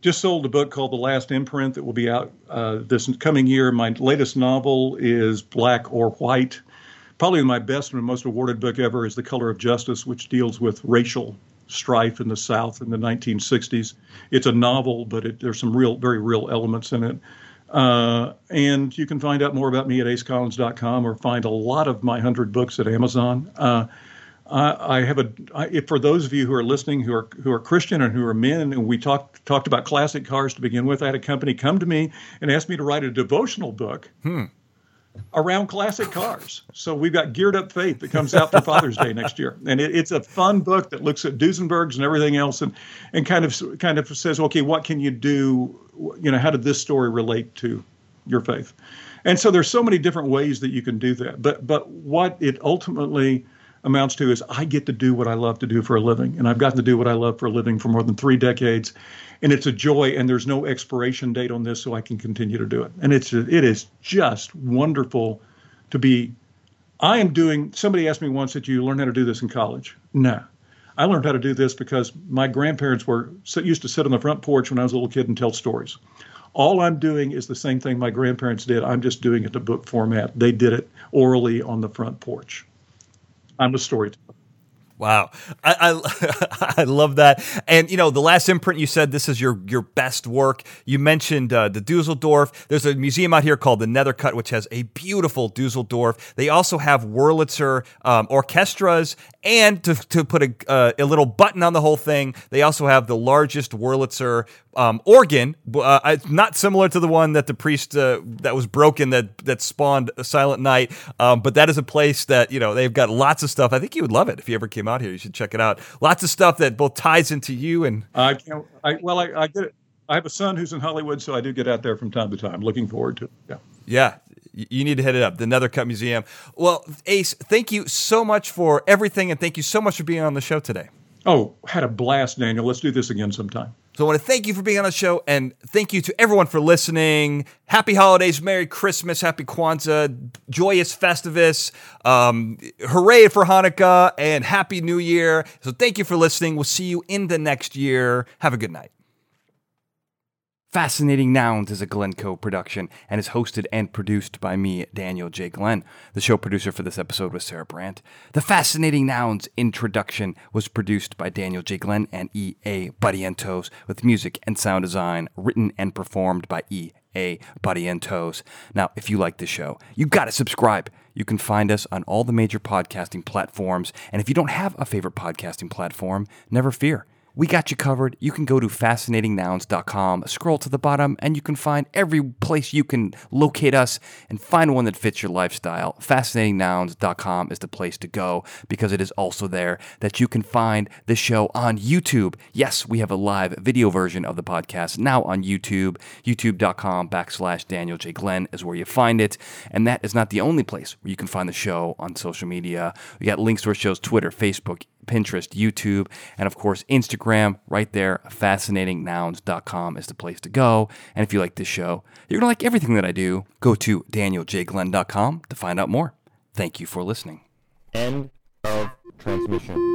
just sold a book called The Last Imprint that will be out uh, this coming year. My latest novel is Black or White probably my best and most awarded book ever is The Color of Justice, which deals with racial strife in the South in the 1960s. It's a novel, but it, there's some real, very real elements in it. Uh, and you can find out more about me at acecollins.com or find a lot of my 100 books at Amazon. Uh, I, have a I, for those of you who are listening who are who are Christian and who are men, and we talked talked about classic cars to begin with. I had a company come to me and ask me to write a devotional book. Hmm around classic cars. So we've got Geared Up Faith that comes out for Father's Day next year, and it, it's a fun book that looks at Duesenbergs and everything else, and and kind of kind of says, okay, what can you do? You know, how did this story relate to your faith? And so there's so many different ways that you can do that. But but what it ultimately amounts to is I get to do what I love to do for a living, and I've gotten to do what I love for a living for more than three decades, and it's a joy. And there's no expiration date on this, so I can continue to do it. And it's it is just wonderful to be. I am doing. Somebody asked me once, "Did you learn how to do this in college?" No. I learned how to do this because my grandparents were used to sit on the front porch when I was a little kid and tell stories. All I'm doing is the same thing my grandparents did. I'm just doing it in book format. They did it orally on the front porch. I'm a storyteller. Wow, I, I, I love that. And you know, the last imprint you said this is your your best work. You mentioned uh, the Dusseldorf. There's a museum out here called the Nethercut, which has a beautiful Dusseldorf. They also have Wurlitzer um, orchestras, and to, to put a, uh, a little button on the whole thing, they also have the largest Wurlitzer um, organ, uh, not similar to the one that the priest uh, that was broken that that spawned a Silent Night, um, but that is a place that you know they've got lots of stuff. I think you would love it if you ever came out here. You should check it out. Lots of stuff that both ties into you and. I can't. I, well, I, I get it. I have a son who's in Hollywood, so I do get out there from time to time. Looking forward to it. Yeah. Yeah, you need to hit it up, the Nethercut Museum. Well, Ace, thank you so much for everything, and thank you so much for being on the show today. Oh, had a blast, Daniel. Let's do this again sometime. So I want to thank you for being on the show and thank you to everyone for listening. Happy holidays, Merry Christmas, Happy Kwanzaa, joyous Festivus, um, hooray for Hanukkah, and Happy New Year. So thank you for listening. We'll see you in the next year. Have a good night. Fascinating Nouns is a Glencoe production and is hosted and produced by me, Daniel J. Glenn. The show producer for this episode was Sarah Brandt. The Fascinating Nouns introduction was produced by Daniel J. Glenn and E.A. Barrientos, with music and sound design written and performed by E.A. Barrientos. Now, if you like the show, you got to subscribe. You can find us on all the major podcasting platforms. And if you don't have a favorite podcasting platform, never fear. We got you covered. You can go to fascinatingnouns.com, scroll to the bottom, and you can find every place you can locate us and find one that fits your lifestyle. Fascinatingnouns.com is the place to go because it is also there that you can find the show on YouTube. Yes, we have a live video version of the podcast now on YouTube. YouTube.com backslash Daniel J. Glenn is where you find it. And that is not the only place where you can find the show on social media. We got links to our shows Twitter, Facebook, Pinterest, YouTube, and of course, Instagram right there. FascinatingNouns.com is the place to go. And if you like this show, you're going to like everything that I do. Go to DanielJGlenn.com to find out more. Thank you for listening. End of transmission.